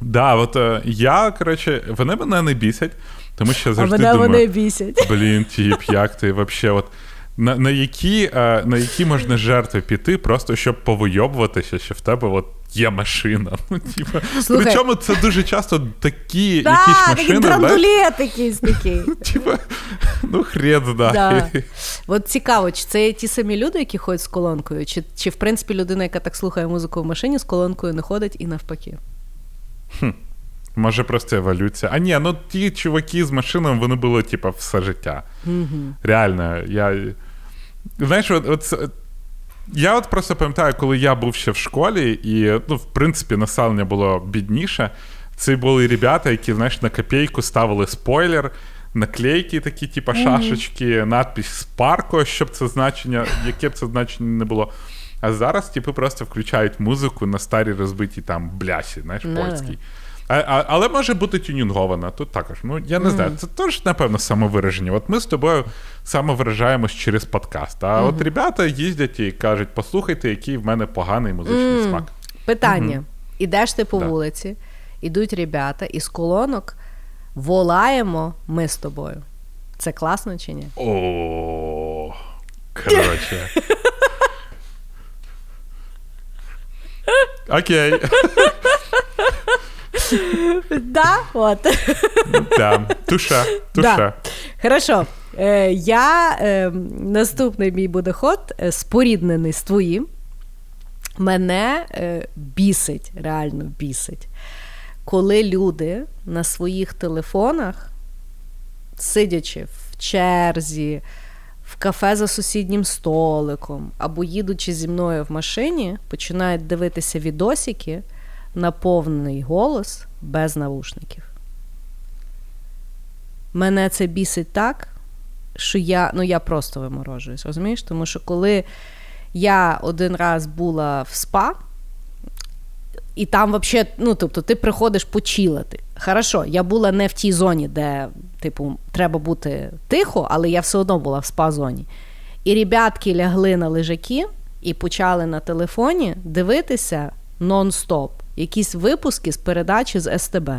Да, от я, коротше, вони мене не бісять, тому що А мене думаю, вони бісять. блін, тіп, як ти вообще, от. На, на, які, е, на які можна жертви піти, просто щоб повийобуватися, що в тебе от є машина. Ну, типу, причому це дуже часто такі якісь машини, знаєш, драндулет якийсь такий. <laughs> типу, ну хрен знає. Да. От цікаво, чи це ті самі люди, які ходять з колонкою, чи, чи в принципі людина, яка так слухає музику в машині, з колонкою не ходить і навпаки. Може, просто еволюція. А ні, ну ті чуваки з машинами, вони були, типу, все життя. Реально, я. Знаєш, от, от, я от просто пам'ятаю, коли я був ще в школі, і, ну, в принципі, населення було бідніше. Це були ребята, які, знаєш, на копійку ставили спойлер, наклейки такі, типу, шашечки, надпись Спарко, щоб це значення, яке б це значення не було. А зараз, типу, просто включають музику на старій розбитій там блясі, знаєш, польській. А, а, але може бути тюнінгована. Тут також. Ну, я не знаю. Це теж, напевно, самовираження. От ми з тобою самовиражаємось через подкаст. А от ребята їздять і кажуть: послухайте, який в мене поганий музичний смак. Питання: ідеш ти по Да. вулиці, ідуть ребята, і з колонок волаємо ми з тобою. Це класно чи ні? О, коротше. <laughs> Окей. Да, от. Да. Туша. Туша. Да. Хорошо. Е, я е, наступний мій буде ход е, споріднений з твоїм. Мене е, бісить, реально бісить, коли люди на своїх телефонах, сидячи в черзі, в кафе за сусіднім столиком або їдучи зі мною в машині, починають дивитися відосики на повний голос без навушників. Мене це бісить так, що я, ну, я просто виморожуюсь, розумієш? Тому що коли я один раз була в спа, і там взагалі, ну, тобто, ти приходиш почілити. Хорошо, я була не в тій зоні, де, типу, треба бути тихо, але я все одно була в спа-зоні. І ребятки лягли на лежаки і почали на телефоні дивитися нон-стоп якісь випуски з передачі з СТБ.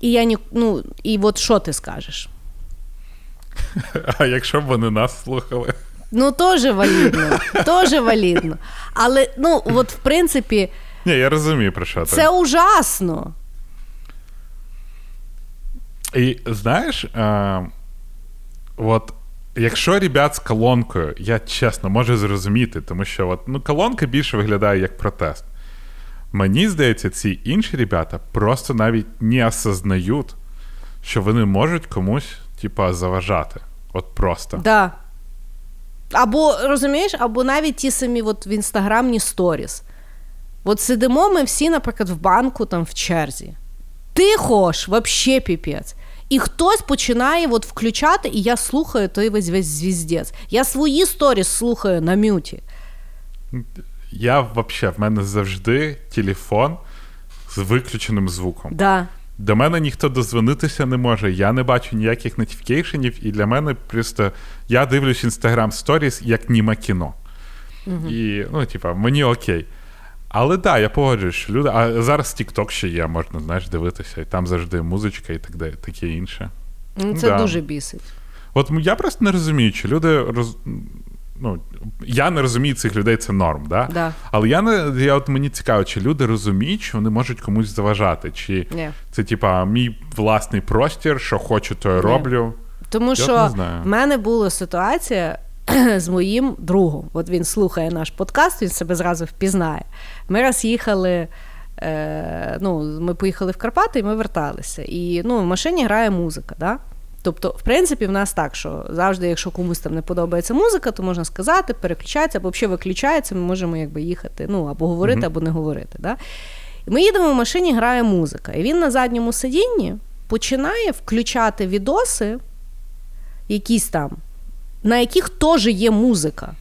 І я ні, ну, і от що ти скажеш? А якщо б вони нас слухали? Ну, теж валідно, теж валідно. Але, ну, от, в принципі, Ні, я розумію, про що ти. це ужасно. І знаєш, е, от якщо ребят з колонкою, я чесно можу зрозуміти, тому що от, ну, колонка більше виглядає як протест. Мені здається, ці інші ребята просто навіть не осознають, що вони можуть комусь, типа, заважати. От просто. Да. Або розумієш, або навіть ті самі от в інстаграмні сторіс. От сидимо ми всі, наприклад, в банку там в черзі. Тихо ж, вообще піпець. І хтось починає от включати, і я слухаю той весь весь звіздець. Я свої сторіс слухаю на мюті. Я взагалі, в мене завжди телефон з виключеним звуком. Да. До мене ніхто дозвонитися не може, я не бачу ніяких нотифікейшенів, і для мене просто я дивлюсь Instagram Stories як німе кіно. Угу. І, ну, типа, мені окей. Але так, да, я погоджуюсь, що люди. А зараз TikTok ще є, можна знаєш, дивитися, і там завжди музичка і так далі, таке інше. Ну, Це да. дуже бісить. От я просто не розумію, чи люди роз... ну, Я не розумію цих людей, це норм, да? Да. але я не я от мені цікаво, чи люди розуміють, що вони можуть комусь заважати, чи Ні. це типа мій власний простір, що хочу, то й роблю. Тому я що в мене була ситуація. <clears throat> З моїм другом. От він слухає наш подкаст, він себе зразу впізнає. Ми раз їхали, е, ну, ми поїхали в Карпати і ми верталися. І ну, в машині грає музика. Да? Тобто, в принципі, в нас так, що завжди, якщо комусь там не подобається музика, то можна сказати, переключається, або взагалі виключається, ми можемо якби їхати, ну, або говорити, mm-hmm. або не говорити. Да? Ми їдемо в машині, грає музика. І він на задньому сидінні починає включати відоси, якісь там, на яких теж є музика.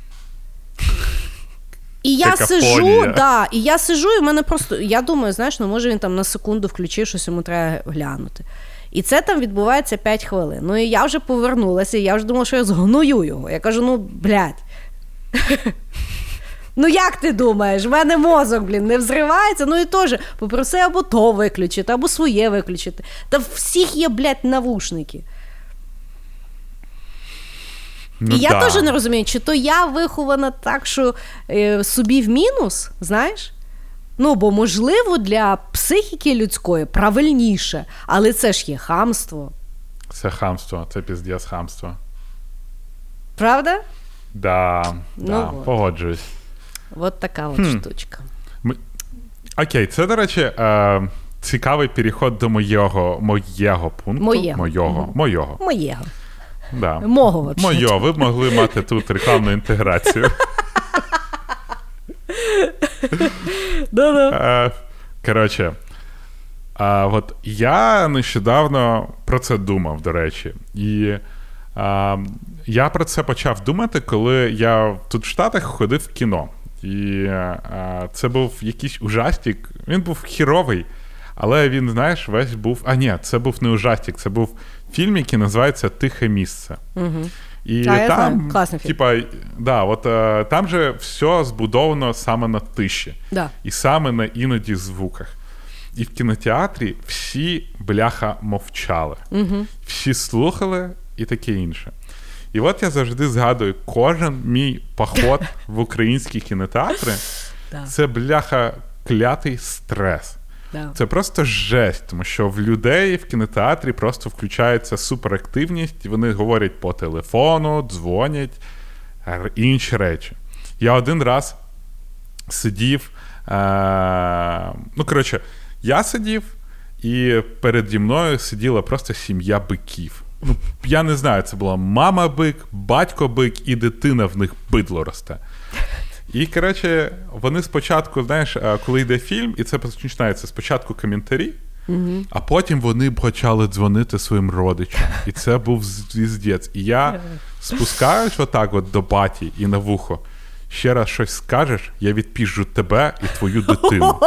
І я сижу, да, і я сижу, і в мене просто. Я думаю, знаєш, ну може він там на секунду включив, щось йому треба глянути. І це там відбувається 5 хвилин. Ну і я вже повернулася, і я вже думала, що я згную його. Я кажу: ну, блядь. <laughs> Ну, як ти думаєш, в мене мозок, блін, не взривається. Ну і теж попроси або то виключити, або своє виключити. Та всіх є, блядь, навушники. Ну, І я да. теж не розумію, чи то я вихована так, що е, собі в мінус, знаєш? Ну, бо, можливо, для психіки людської правильніше, але це ж є хамство. Це хамство, це піздець хамство. Правда? Да, ну, да, вот. погоджуюсь. От така от хм. штучка. Ми... Окей, це, до речі, е, цікавий переход до моєго моєго пункту. Моєго. Моєго. Моєго. Моєго. Да. Мого. Моє, ви б могли мати тут рекламну інтеграцію. <laughs> <laughs> Да-да. Коротше, а, от я нещодавно про це думав, до речі. І а, я про це почав думати, коли я тут в Штатах ходив в кіно. І а, це був якийсь ужастик. Він був хіровий, але він, знаєш, весь був. А ні, це був не ужастик, це був фільм, який називається Тихе місце. Угу. І а, там, Класний фільм. Типа, да, от, е, там же все збудовано саме на тиші. Да. І саме на іноді звуках. І в кінотеатрі всі бляха мовчали, угу. всі слухали і таке інше. І от я завжди згадую, кожен мій поход <laughs> в українські кінотеатри це бляха клятий стрес. Це просто жесть, тому що в людей в кінотеатрі просто включається суперактивність, вони говорять по телефону, дзвонять інші речі. Я один раз сидів. Е- ну, коротше, я сидів, і переді мною сиділа просто сім'я биків. Ну, Я не знаю, це була мама бик, батько бик і дитина в них бидло росте. І, коротше, вони спочатку, знаєш, коли йде фільм, і це починається спочатку коментарі, mm а потім вони почали дзвонити своїм родичам. І це був звіздець. І я спускаюсь отак от до баті і на вухо. Ще раз щось скажеш, я відпіжу тебе і твою дитину.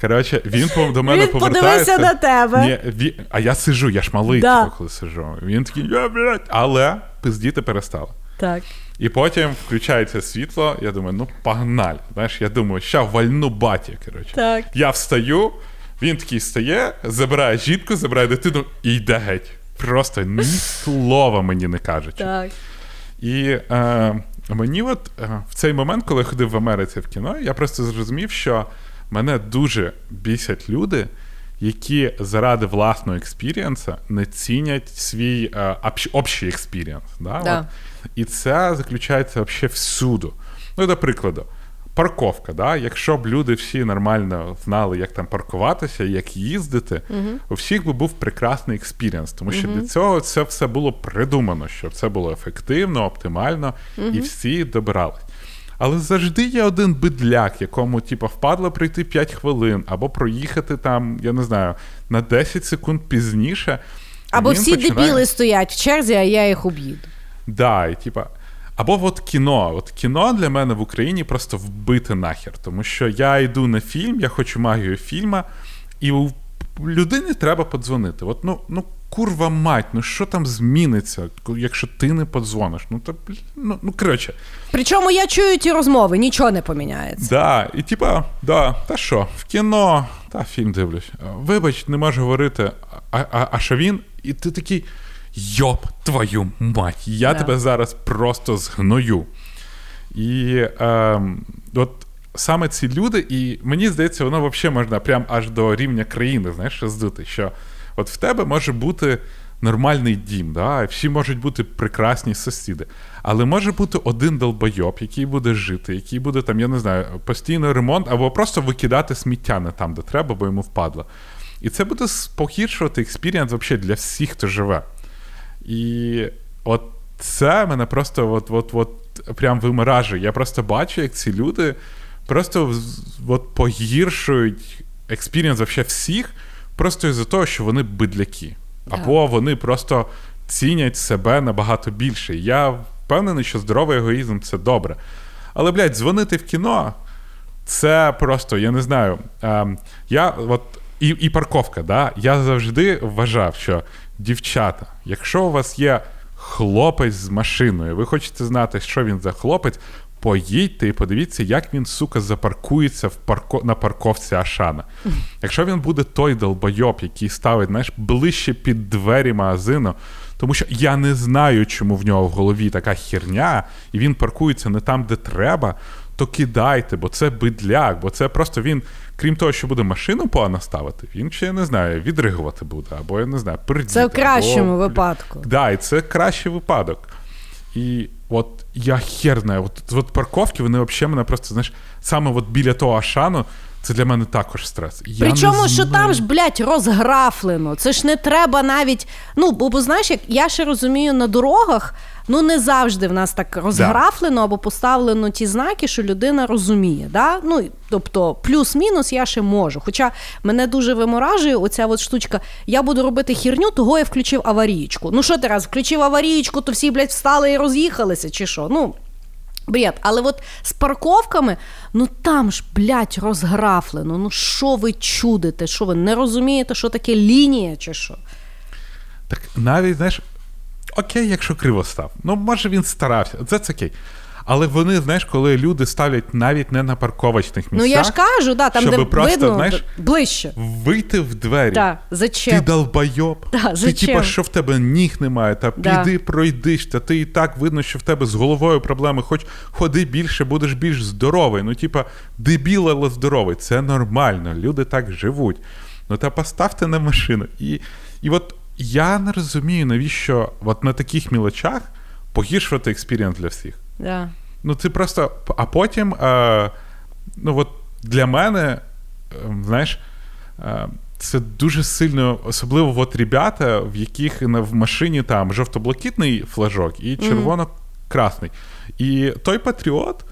Коротше, він до мене він повертається. подивився на тебе. Ні, він, А я сижу, я ж малий, да. коли сижу. Він такий, блядь, але пиздіти перестали. Так. І потім включається світло, я думаю, ну погнали. Знаєш, я думаю, ща вальну баті. коротше. Так. Я встаю, він такий стає, забирає жінку, забирає дитину і йде геть. Просто ні <laughs> слова мені не кажуть. Так. І е, мені от е, в цей момент, коли я ходив в Америці в кіно, я просто зрозумів, що мене дуже бісять люди, які заради власного експірієнса не цінять свій е, общий experience. Да? Да. От. І це заключається взагалі всюди. Ну, до прикладу, парковка. Да? Якщо б люди всі нормально знали, як там паркуватися, як їздити, uh-huh. у всіх би був прекрасний experience, тому що uh-huh. для цього це все було придумано, щоб це було ефективно, оптимально, uh-huh. і всі добирались. Але завжди є один бидляк, якому типу, впадло прийти 5 хвилин, або проїхати там, я не знаю, на 10 секунд пізніше. Або всі починає... дебіли стоять в черзі, а я їх об'їду. Да, і типа. Або от кіно. От кіно для мене в Україні просто вбите нахер. Тому що я йду на фільм, я хочу магію фільма, і у людині треба подзвонити. От, ну, ну курва мать, ну що там зміниться, якщо ти не подзвониш? Ну то ну, ну коротше. Причому я чую ті розмови, нічого не поміняється. Да, І типа, да, та що, в кіно, та фільм дивлюсь. Вибач, не можу говорити, а, а, а що він? І ти такий. Йоп, твою мать, я yeah. тебе зараз просто згною. І е, от саме ці люди, і мені здається, воно взагалі можна прям аж до рівня країни, знаєш, здути, що от в тебе може бути нормальний дім, да? всі можуть бути прекрасні сусіди. Але може бути один долбойоб, який буде жити, який буде там, я не знаю, постійно ремонт, або просто викидати сміття не там, де треба, бо йому впадло. І це буде погіршувати experience взагалі для всіх, хто живе. І от це мене просто от, от, от прям виморажує. Я просто бачу, як ці люди просто от погіршують experience вообще всіх, просто із-за того, що вони бидляки. Або вони просто цінять себе набагато більше. Я впевнений, що здоровий егоїзм це добре. Але, блядь, дзвонити в кіно. Це просто, я не знаю. Е, я от І і парковка, да? я завжди вважав, що дівчата, якщо у вас є хлопець з машиною, ви хочете знати, що він за хлопець, поїдьте і подивіться, як він, сука, запаркується в парко... на парковці Ашана. <laughs> Якщо він буде той долбойоб, який ставить знаєш, ближче під двері магазину, тому що я не знаю, чому в нього в голові така херня, і він паркується не там, де треба, то кидайте, бо це бидляк, бо це просто він крім того, що буде машину погано ставити, він ще не знаю, відригувати буде, або я не знаю, придіти. Це в кращому або... випадку. Так, да, і це кращий випадок. І от я хер знаю, от, от парковки, вони взагалі мене просто, знаєш, саме от біля того Ашану, це для мене також стрес. Я Причому, що там ж, блядь, розграфлено. Це ж не треба навіть. Ну, бо, бо знаєш, як я ще розумію на дорогах. Ну, не завжди в нас так розграфлено або поставлено ті знаки, що людина розуміє. Да? Ну, Тобто, плюс-мінус я ще можу. Хоча мене дуже виморажує оця от штучка, я буду робити хірню, того я включив аварієчку. Ну, що ти раз, включив аварієчку, то всі, блядь, встали і роз'їхалися, чи що? Ну, Бред, але от з парковками, ну там ж, блядь, розграфлено. Ну що ви чудите? Що ви не розумієте, що таке лінія, чи що? Так навіть, знаєш, окей, якщо криво став. Ну, може він старався, це окей. Але вони, знаєш, коли люди ставлять навіть не на парковочних місцях. Ну я ж кажу, да, там щоб де просто, видно, знаєш, ближче. Вийти в двері. Да, зачем? Ти долбойоб. Да, ти типа, що в тебе ніг немає, та да. піди пройдиш, та ти і так видно, що в тебе з головою проблеми, хоч ходи більше, будеш більш здоровий. Ну, типа, дебіл, але здоровий. Це нормально. Люди так живуть. Ну та поставте на машину. І, І от я не розумію, навіщо от на таких мілочах погіршувати experience для всіх. Да. Ну, це просто. А потім, е, ну от для мене, е, знаєш, е, це дуже сильно, особливо от ребята, в яких в машині там жовто-блакитний флажок і червоно-красний. І той патріот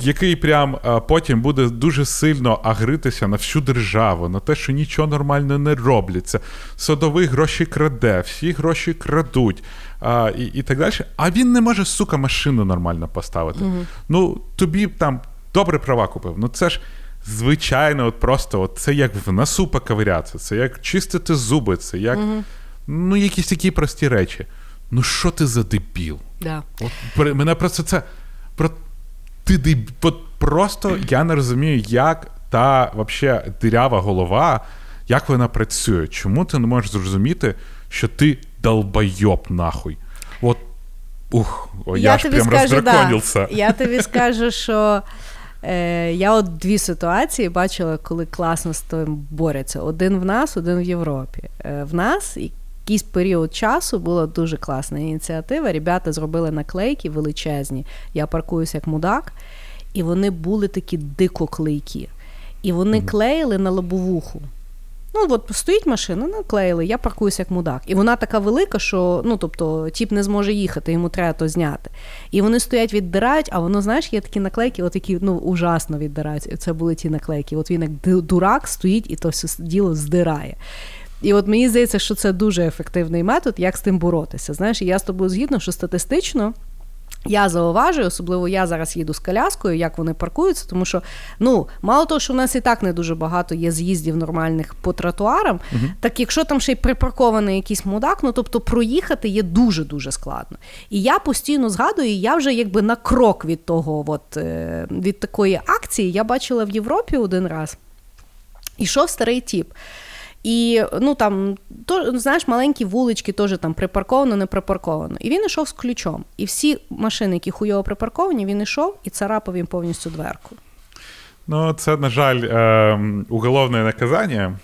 який прям а, потім буде дуже сильно агритися на всю державу, на те, що нічого нормально не робляться. Садовий гроші краде, всі гроші крадуть а, і і так далі. А він не може, сука, машину нормально поставити. Угу. Ну, тобі там добре права купив. Ну це ж. Звичайно, от просто от це як в носу поковирятися, це як чистити зуби, це як угу. ну, якісь такі прості речі. Ну, що ти за дебіл? Да. От, Мене просто це Про, ти от просто я не розумію, як та вообще дирява голова, як вона працює. Чому ти не можеш зрозуміти, що ти долбойоб нахуй? От ух, о, я, я ж прям скажу, да, Я тобі <laughs> скажу, що Е, Я от дві ситуації бачила, коли класно з тим борються. Один в нас, один в Європі. Е, В нас якийсь період часу була дуже класна ініціатива. Ребята зробили наклейки величезні. Я паркуюся як мудак, і вони були такі дико клейкі. І вони клеїли на лобовуху. Ну, от стоїть машина, наклеїли, я паркуюся як мудак. І вона така велика, що ну, тобто, тіп не зможе їхати, йому треба то зняти. І вони стоять, віддирають, а воно, знаєш, є такі наклейки, от які ну, ужасно віддирають. Це були ті наклейки. От він як дурак стоїть і то все діло здирає. І от мені здається, що це дуже ефективний метод, як з тим боротися. Знаєш, і я з тобою згідно, що статистично. Я зауважую, особливо я зараз їду з коляскою, як вони паркуються, тому що ну мало того, що в нас і так не дуже багато є з'їздів нормальних по тротуарам, uh-huh. так якщо там ще й припаркований якийсь мудак, ну тобто проїхати є дуже дуже складно. І я постійно згадую, я вже якби на крок від того, от, е, від такої акції, я бачила в Європі один раз. Ішов старий тіп. І ну там то, знаєш, маленькі вулички теж там припарковано, не припарковано. І він йшов з ключом. І всі машини, які хуйово припарковані, він йшов і царапав їм повністю дверку. Ну, це, на жаль, е, уголовне наказання.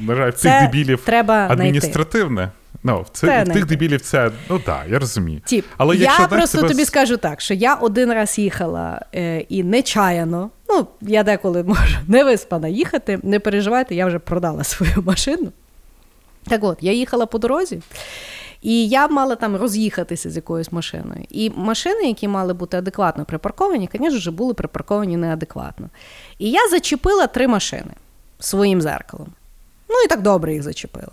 На жаль, цих дебілів треба адміністративне. Найти. Ну, в це, в тих дебілів це, ну так, я розумію. Тіп, Але я якщо, просто тебе... тобі скажу так, що я один раз їхала е, і нечаяно, ну, я деколи можу не виспана їхати, не переживайте, я вже продала свою машину. Так от, я їхала по дорозі, і я мала там роз'їхатися з якоюсь машиною. І машини, які мали бути адекватно припарковані, звісно були припарковані неадекватно. І я зачепила три машини своїм зеркалом. Ну і так добре їх зачепила.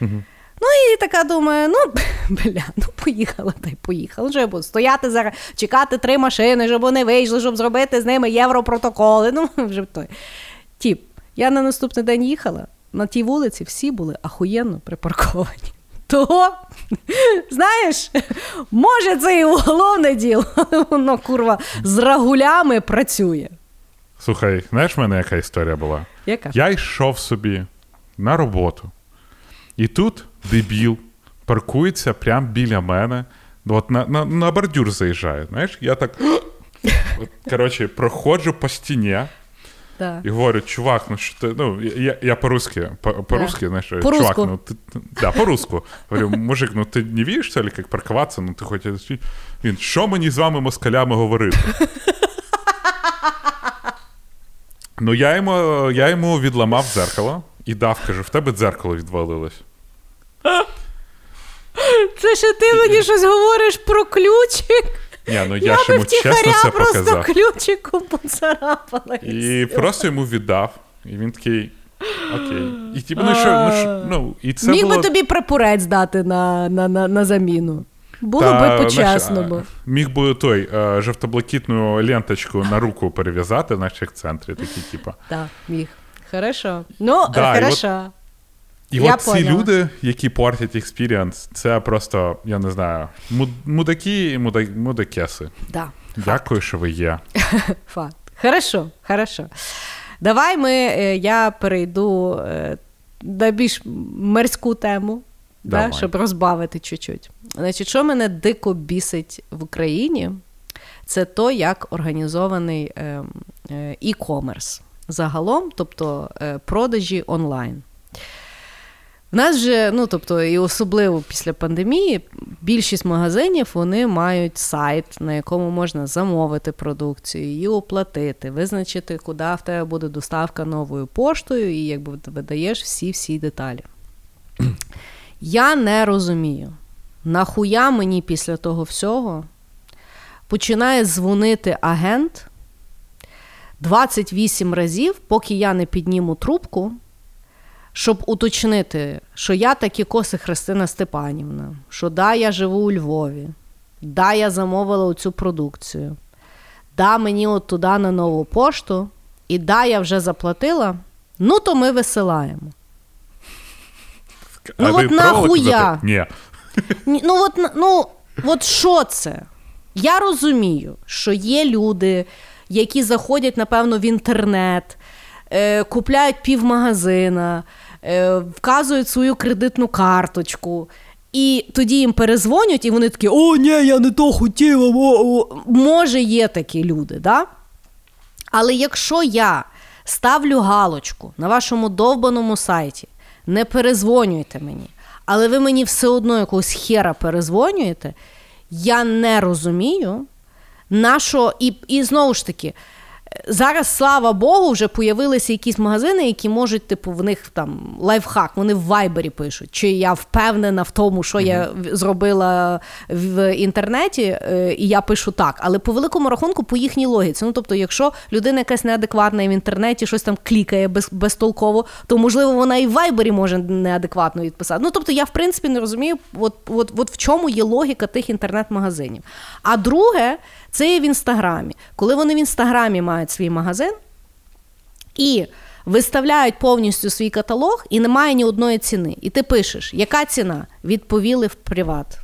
Угу. Ну і така думаю, ну <laughs> бля, ну поїхала та й поїхала. Вже буду стояти зараз, чекати три машини, щоб вони вийшли, щоб зробити з ними європротоколи. Ну, <laughs> вже той. Тіп, я на наступний день їхала, на тій вулиці всі були ахуєнно припарковані. Того, знаєш, може, це і уголовне діло, воно, курва, з рагулями працює. Слухай, знаєш, в мене яка історія була? Яка? Я йшов собі на роботу. І тут дебіл паркується прямо біля мене. От на на, на бордюр заїжджає. Знаєш, я так. <gasps> Коротше, проходжу по стіні. Да. І говорю, чувак, ну що ти. Ну, я я по-русски, по-русски, да. знаєш, по чувак, ну ти. Да, по-руску. Говорю, мужик, ну ти не що ли, як паркуватися, ну ти хочеш. Він, що мені з вами москалями говорити? Ну, я йому я йому відламав дзеркало і дав, кажу, в тебе дзеркало відвалилось. Це ще ти мені щось говориш про ключик. Ні, ну Я, я ж йому чесно це просто ключиком поцарапала. І, і просто йому віддав. І він такий. Окей. І типу, ну що, ну, що, ну, і це Міг було... би тобі прапорець дати на на, на, на заміну. Було Та, би по-чесному. Міг би той е, жовто-блакитну ленточку на руку перев'язати, в центрі, такі, типу. Так, міг. Хорошо. Ну, да, хорошо. І я от ці люди, які портять experience, це просто, я не знаю, мудаки і мудакеси. Да, Дякую, що ви є. <laughs> Факт. Хорошо, хорошо. Давай ми, е, я перейду е, на більш морську тему, да, щоб розбавити чуть-чуть. Значить, що мене дико бісить в Україні, це то, як організований ем, е, e-commerce загалом, тобто продажі онлайн. В нас же, ну тобто, і особливо після пандемії, більшість магазинів вони мають сайт, на якому можна замовити продукцію, її оплатити, визначити, куди в тебе буде доставка новою поштою, і якби видаєш всі-всі деталі. <clears throat> Я не розумію, нахуя мені після того всього починає дзвонити агент 28 разів, поки я не підніму трубку щоб уточнити, що я таки коси Христина Степанівна, що да, я живу у Львові, да, я замовила цю продукцію, да, мені от туди на нову пошту, і да, я вже заплатила, ну то ми висилаємо. А ну от нахуя? Ні. Ну, от, ну, от що це? Я розумію, що є люди, які заходять, напевно, в інтернет, е, купляють півмагазина, вказують свою кредитну карточку. І тоді їм перезвонять, і вони такі: О, ні, я не то хотіла. О, о. Може, є такі люди, да? Але якщо я ставлю галочку на вашому довбаному сайті, не перезвонюйте мені, але ви мені все одно якогось хера перезвонюєте, я не розумію, на що, і, і знову ж таки. Зараз, слава Богу, вже появилися якісь магазини, які можуть, типу, в них там лайфхак, вони в вайбері пишуть. Чи я впевнена в тому, що я зробила в інтернеті, е, і я пишу так. Але по великому рахунку, по їхній логіці. Ну, тобто, якщо людина якась неадекватна і в інтернеті щось там клікає без, безтолково, то можливо вона і в вайбері може неадекватно відписати. Ну, тобто, я в принципі не розумію, от, от, от в чому є логіка тих інтернет-магазинів. А друге. Це є в інстаграмі. Коли вони в інстаграмі мають свій магазин і виставляють повністю свій каталог, і немає ні одної ціни. І ти пишеш, яка ціна? Відповіли в приват.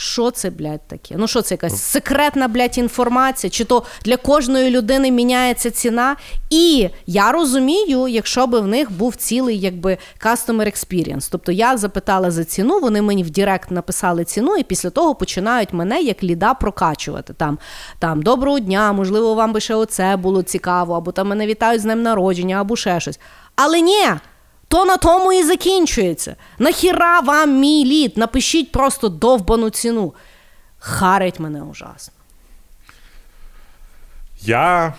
Що це, блядь, таке? Ну, що це якась секретна, блядь, інформація? Чи то для кожної людини міняється ціна? І я розумію, якщо би в них був цілий якби customer experience. Тобто я запитала за ціну, вони мені в Директ написали ціну, і після того починають мене як ліда прокачувати. Там там доброго дня, можливо, вам би ще оце було цікаво, або там мене вітають з днем народження, або ще щось. Але ні то на тому і закінчується. Нахіра вам мій лід? Напишіть просто довбану ціну. Харить мене ужасно. Я,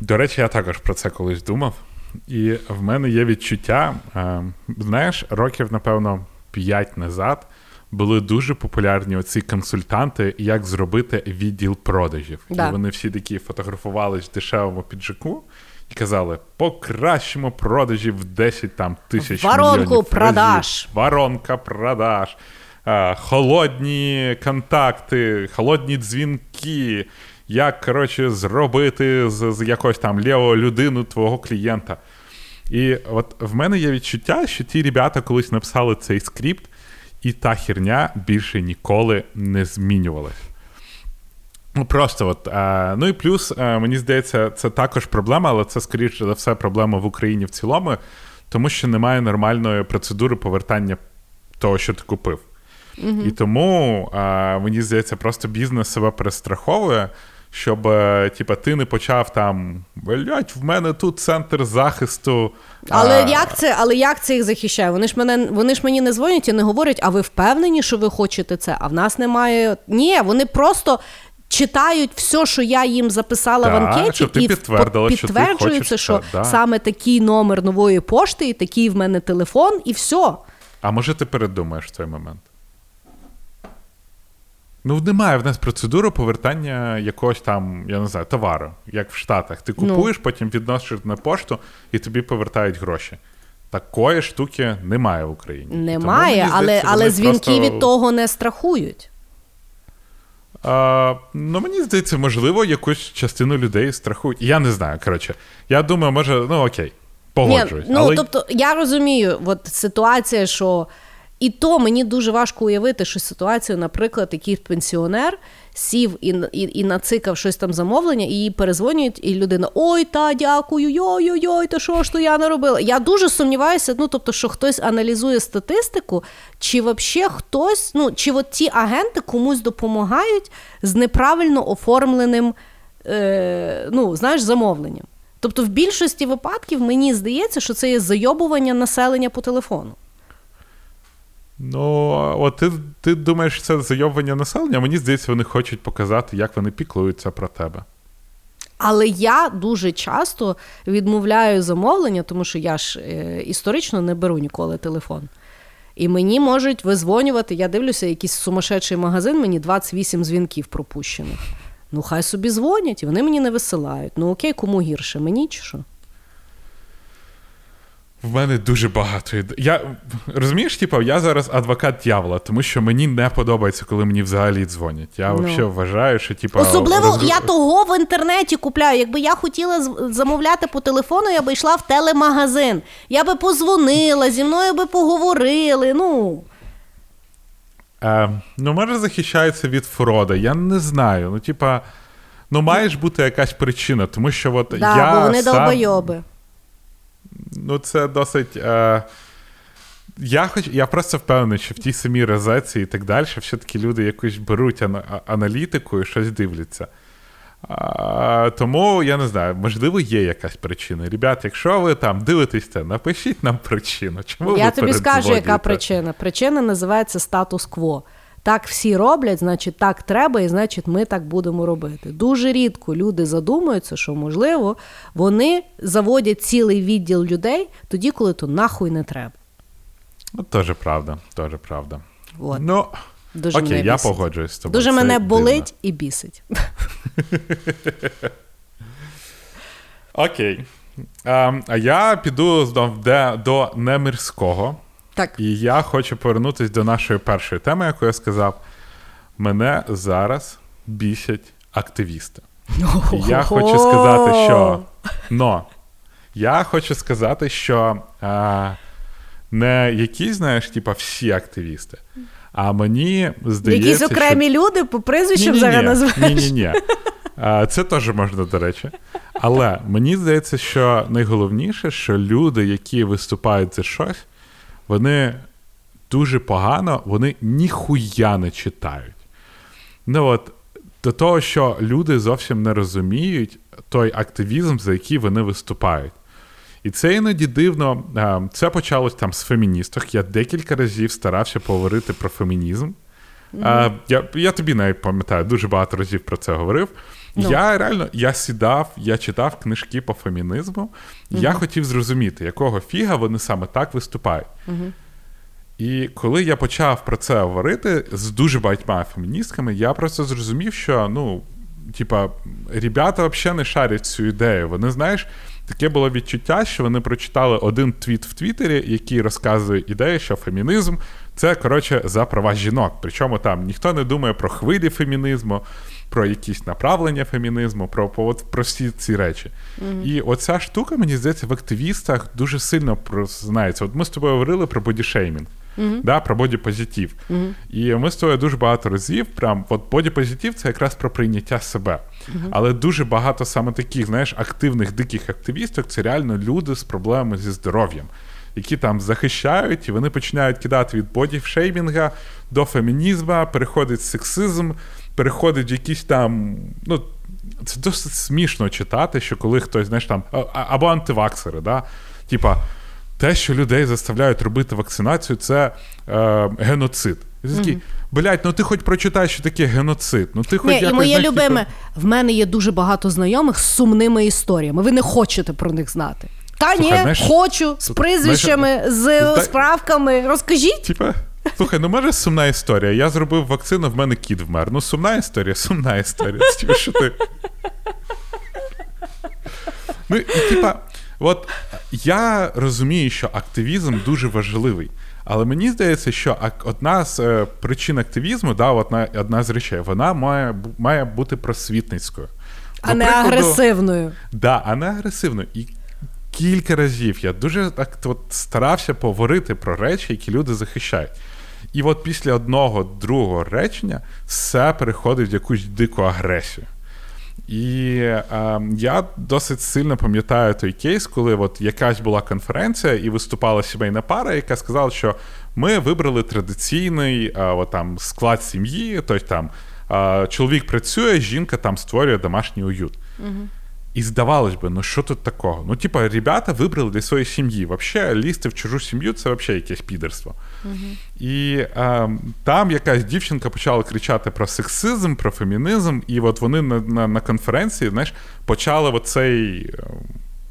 до речі, я також про це колись думав. І в мене є відчуття, е, знаєш, років, напевно, 5 назад були дуже популярні оці консультанти, як зробити відділ продажів. Да. І вони всі такі фотографувались в дешевому піджаку і казали: покращимо продажі в 10 там тисяч Воронку мільйонів продаж. Разів. Воронка продаж, а, холодні контакти, холодні дзвінки. Як коротше, зробити з, з якось там лівого людину твого клієнта. І от в мене є відчуття, що ті ребята колись написали цей скрипт, і та херня більше ніколи не змінювалась. Ну, просто от. А, ну і плюс, а, мені здається, це також проблема, але це, скоріше за все, проблема в Україні в цілому, тому що немає нормальної процедури повертання того, що ти купив. Угу. І тому, а, мені здається, просто бізнес себе перестраховує. Щоб е, типа, ти не почав там блять, в мене тут центр захисту. Але а... як це але як це їх захищає? Вони ж мене вони ж мені не дзвонять і не говорять, а ви впевнені, що ви хочете це? А в нас немає. Ні, вони просто читають все, що я їм записала так, в анкеті, щоб ти і підтвердила, підтверджується, що, що да. саме такий номер нової пошти, і такий в мене телефон, і все. А може ти передумаєш цей момент? Ну, немає в нас процедури повертання якогось там, я не знаю, товару, як в Штатах. Ти ну. купуєш, ну. потім відносиш на пошту і тобі повертають гроші. Такої штуки немає в Україні. Немає, Тому, але здається, але дзвінки просто... від того не страхують. А, Ну, мені здається, можливо, якусь частину людей страхують. Я не знаю. Коротше, я думаю, може, ну окей, погоджуюсь. Ні, ну, але... тобто, я розумію, от ситуація, що і то мені дуже важко уявити, що ситуацію, наприклад, який пенсіонер сів і і, і нацикав щось там замовлення, і їй перезвонюють, і людина: Ой, та дякую, йой-йой-йой, то що ж то я не робила? Я дуже сумніваюся, ну тобто, що хтось аналізує статистику, чи взагалі хтось, ну чи от ті агенти комусь допомагають з неправильно оформленим е, ну, знаєш, замовленням. Тобто, в більшості випадків мені здається, що це є зайобування населення по телефону. Ну, от ти ти думаєш, це зайовування населення? Мені здається, вони хочуть показати, як вони піклуються про тебе. Але я дуже часто відмовляю замовлення, тому що я ж е, історично не беру ніколи телефон. І мені можуть визвонювати, я дивлюся, якийсь сумасшедший магазин, мені 28 дзвінків пропущених. Ну, хай собі дзвонять, і вони мені не висилають. Ну окей, кому гірше, мені чи що? В мене дуже багато. Я розумієш, типу, я зараз адвокат дьявола, тому що мені не подобається, коли мені взагалі дзвонять. Я no. Ну. взагалі вважаю, що типу, особливо роз... я того в інтернеті купляю. Якби я хотіла замовляти по телефону, я би йшла в телемагазин. Я би позвонила, зі мною би поговорили. Ну Е, ну, може, захищається від фрода. Я не знаю. Ну, типа, ну має ж бути якась причина, тому що от да, я. Бо вони сам... долбойоби ну, це досить. Е, я хоч, я просто впевнений, що в тій самій розетці і так далі, все-таки люди якось беруть аналітику і щось дивляться. А, Тому я не знаю, можливо, є якась причина. Ребят, якщо ви там дивитесь це, напишіть нам причину. Чому Я ви тобі скажу, яка причина. Причина називається статус-кво. Так всі роблять, значить, так треба, і значить, ми так будемо робити. Дуже рідко люди задумуються, що можливо вони заводять цілий відділ людей тоді, коли то нахуй не треба. Ну, теж правда, теж правда. От. Ну, Дуже окей, мене я бісить. погоджуюсь з тобою. Дуже Це мене дивно. болить і бісить. <laughs> Окей. Ем, а я піду до, до немирського. Так, І я хочу повернутися до нашої першої теми, яку я сказав. Мене зараз бісять активісти. Я хочу сказати, що. Но, я хочу сказати, що а, не якісь, знаєш, типа всі активісти. А мені здається, якісь окремі люди по прізвищам зараз називаєш. ні, ні, ні. Це теж можна, до речі. Але мені здається, що найголовніше, що люди, які виступають за щось, вони дуже погано, вони ніхуя не читають. Ну от до того, що люди зовсім не розуміють той активізм, за який вони виступають. І це іноді дивно. Це почалось там з феміністок. Я декілька разів старався поговорити про фемінізм. А, я, я тобі навіть пам'ятаю, дуже багато разів про це говорив. Ну. Я реально я сідав, я читав книжки по фемінізму, і я хотів зрозуміти, якого фіга вони саме так виступають. І коли я почав про це говорити з дуже багатьма феміністками, я просто зрозумів, що ну, типа, ребята взагалі не шарять цю ідею. Вони, знаєш, таке було відчуття, що вони прочитали один твіт в Твіттері, який розказує ідею, що фемінізм це коротше за права жінок. Причому там ніхто не думає про хвилі фемінізму, про якісь направлення фемінізму, про, про, от, про всі ці речі. І оця штука, мені здається, в активістах дуже сильно знається. От ми з тобою говорили про бодішеймінг. Да, про бодіпозитив. І ми з тобою дуже багато разів, прям от бодіпозитив це якраз про прийняття себе. Але дуже багато саме таких, знаєш, активних диких активісток це реально люди з проблемами зі здоров'ям, які там захищають, і вони починають кидати від бодішеймінга до фемінізму, переходить сексизм, переходить в якісь там. ну, це досить смішно читати, що коли хтось, знаєш, там, або антиваксери, да? типа, те, що людей заставляють робити вакцинацію, це е, геноцид. І ти такий, блядь, ну ти хоч прочитай, що таке геноцид. Ну ти хоч Ні, і моє знаєш, любиме, типу, в мене є дуже багато знайомих з сумними історіями. Ви не хочете про них знати. Та Слухай, ні, знаєш, хочу з прізвищами, з справками. Розкажіть. Типа, слухай, ну може сумна історія. Я зробив вакцину, в мене кіт вмер. Ну, сумна історія, сумна історія. Що ти. Ну, і типа, от я розумію, що активізм дуже важливий. Але мені здається, що одна з е, причин активізму, да, одна, одна з речей, вона має, має бути просвітницькою. А не агресивною. Да, а не агресивно. І кілька разів я дуже так от старався поговорити про речі, які люди захищають. І от після одного другого речення все переходить в якусь дику агресію. І е, я досить сильно пам'ятаю той кейс, коли от якась була конференція і виступала сімейна пара, яка сказала, що ми вибрали традиційний е, от там, склад сім'ї, тобто там е, чоловік працює, жінка там створює домашній уют. І здавалось би, ну що тут такого? Ну, типа, ребята вибрали для своєї сім'ї. Вообще, лізти в чужу сім'ю це взагалі якесь підерство. І е, там якась дівчинка почала кричати про сексизм, про фемінізм, і от вони на, на, на конференції, знаєш, почали оцей е,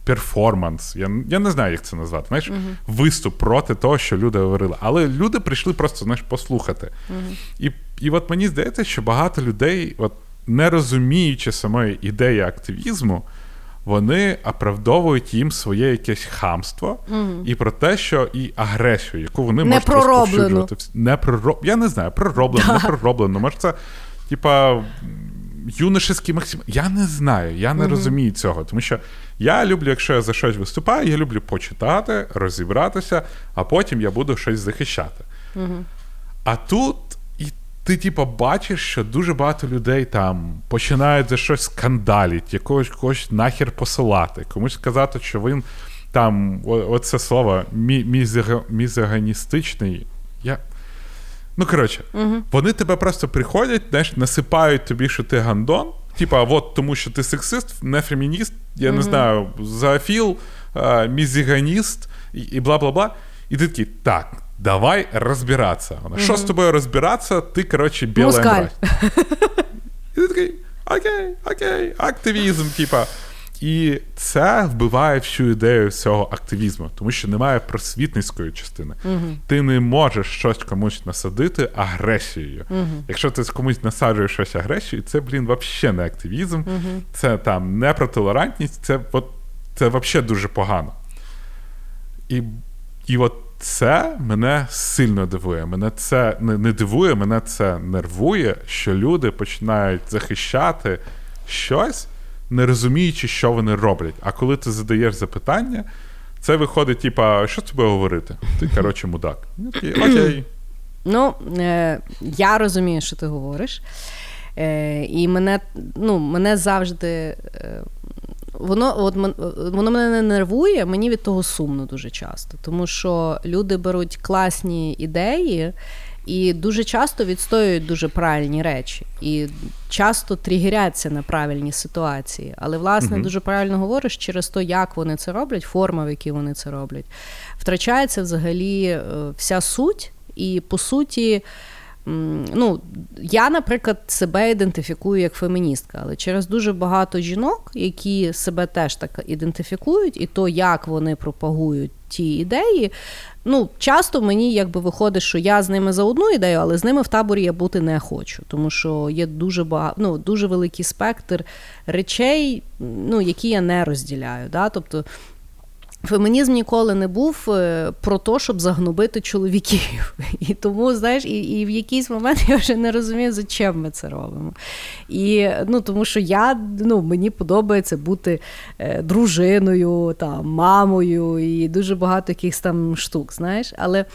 перформанс. Я, я не знаю, як це назвати. Знаєш, виступ проти того, що люди говорили. Але люди прийшли просто знаєш, послухати. І, і от мені здається, що багато людей, от, не розуміючи самої ідеї активізму, вони оправдовують їм своє якесь хамство і про те, що і агресію, яку вони Не можуть розповсюджувати. Не пророб... Я не знаю, пророблено, не пророблено. Може, це, типа, юношеський максим. Я не знаю, я не розумію цього. Тому що я люблю, якщо я за щось виступаю, я люблю почитати, розібратися, а потім я буду щось захищати. А тут ти, типа, бачиш, що дуже багато людей там починають за щось скандалити, якогось когось нахер посилати, комусь сказати, що він там, о- оце слово, мізоганістичний. Я... Ну, коротше, вони тебе просто приходять, знаєш, насипають тобі, що ти гандон, типа, от тому що ти сексист, не фемініст, я не знаю, зоофіл, мізіганіст і, і бла бла бла. І ти такий, так, давай розбиратися. Вона, Що з тобою розбиратися? Ти, коротше, біла Москаль. І ти такий, окей, окей, активізм, типа. І це вбиває всю ідею всього активізму, тому що немає просвітницької частини. uh Ти не можеш щось комусь насадити агресією. uh Якщо ти комусь насаджуєш щось агресією, це, блін, взагалі не активізм, uh це там не про толерантність, це от, це взагалі дуже погано. І і от це мене сильно дивує. Мене це не, не дивує, мене це нервує, що люди починають захищати щось не розуміючи, що вони роблять. А коли ти задаєш запитання, це виходить, типа, що з тобою говорити? Ти, коротше, мудак. <clears throat> Окей. Ну, е, я розумію, що ти говориш. Е, І мене ну, мене завжди. Е, Воно от воно мене не нервує, мені від того сумно дуже часто. Тому що люди беруть класні ідеї і дуже часто відстоюють дуже правильні речі, і часто тригеряться на правильні ситуації. Але, власне, uh дуже правильно говориш через те, як вони це роблять, форма, в якій вони це роблять, втрачається взагалі е, вся суть, і по суті. Ну, я, наприклад, себе ідентифікую як феміністка, але через дуже багато жінок, які себе теж так ідентифікують, і то, як вони пропагують ті ідеї, ну, часто мені якби виходить, що я з ними за одну ідею, але з ними в таборі я бути не хочу, тому що є дуже багато, ну, дуже великий спектр речей, ну, які я не розділяю. Да? Тобто Фемінізм ніколи не був е, про те, щоб загнобити чоловіків. <laughs> І тому, знаєш, і і в якийсь момент я вже не розумію, за чим ми це робимо. І ну, Тому що я ну, мені подобається бути е, дружиною, там, мамою і дуже багато якихось там штук. знаєш. Але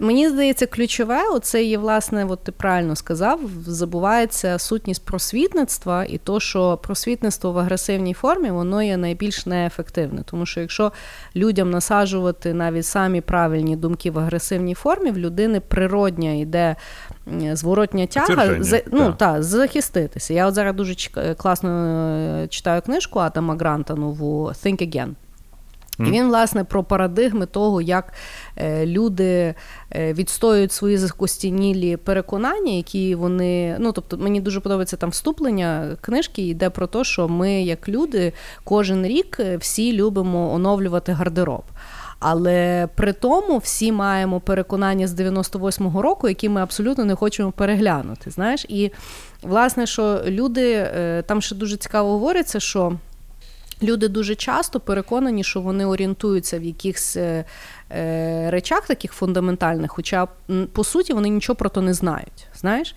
мені здається, ключове, оце є, власне, от ти правильно сказав, забувається сутність просвітництва, і то, що просвітництво в агресивній формі, воно є найбільш неефективне. Тому що якщо людям насаджувати навіть самі правильні думки в агресивній формі, в людини природня йде зворотня тяга за, ну, та, захиститися. Я от зараз дуже класно е, читаю книжку Атама Гранта нову Think Again. І він, власне, про парадигми того, як е, люди е, відстоюють свої закостінілі переконання, які вони. Ну, тобто, мені дуже подобається там вступлення книжки, йде про те, що ми, як люди, кожен рік е, всі любимо оновлювати гардероб. Але при тому всі маємо переконання з 98-го року, які ми абсолютно не хочемо переглянути. Знаєш, і власне, що люди там ще дуже цікаво говориться, що. Люди дуже часто переконані, що вони орієнтуються в якихось е, е, речах таких фундаментальних, хоча по суті вони нічого про то не знають. Знаєш?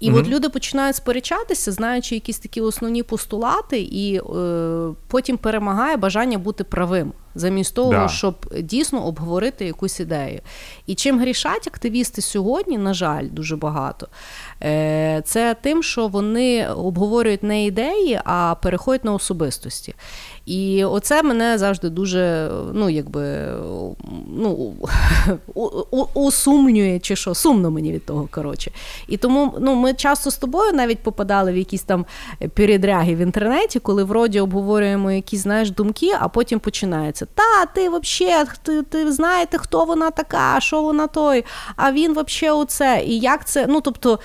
І mm от люди починають сперечатися, знаючи якісь такі основні постулати, і е, потім перемагає бажання бути правим, замість того, да. щоб дійсно обговорити якусь ідею. І чим грішать активісти сьогодні, на жаль, дуже багато, е, це тим, що вони обговорюють не ідеї, а переходять на особистості. І оце мене завжди дуже ну, якби, ну, <laughs> усумнює, чи що, сумно мені від того. коротше. І тому ну, ми часто з тобою навіть попадали в якісь там передряги в інтернеті, коли вроді обговорюємо якісь знаєш, думки, а потім починається: Та, ти взагалі, ти, ти знаєте, хто вона така, що вона той, а він взагалі оце. І як це, ну тобто.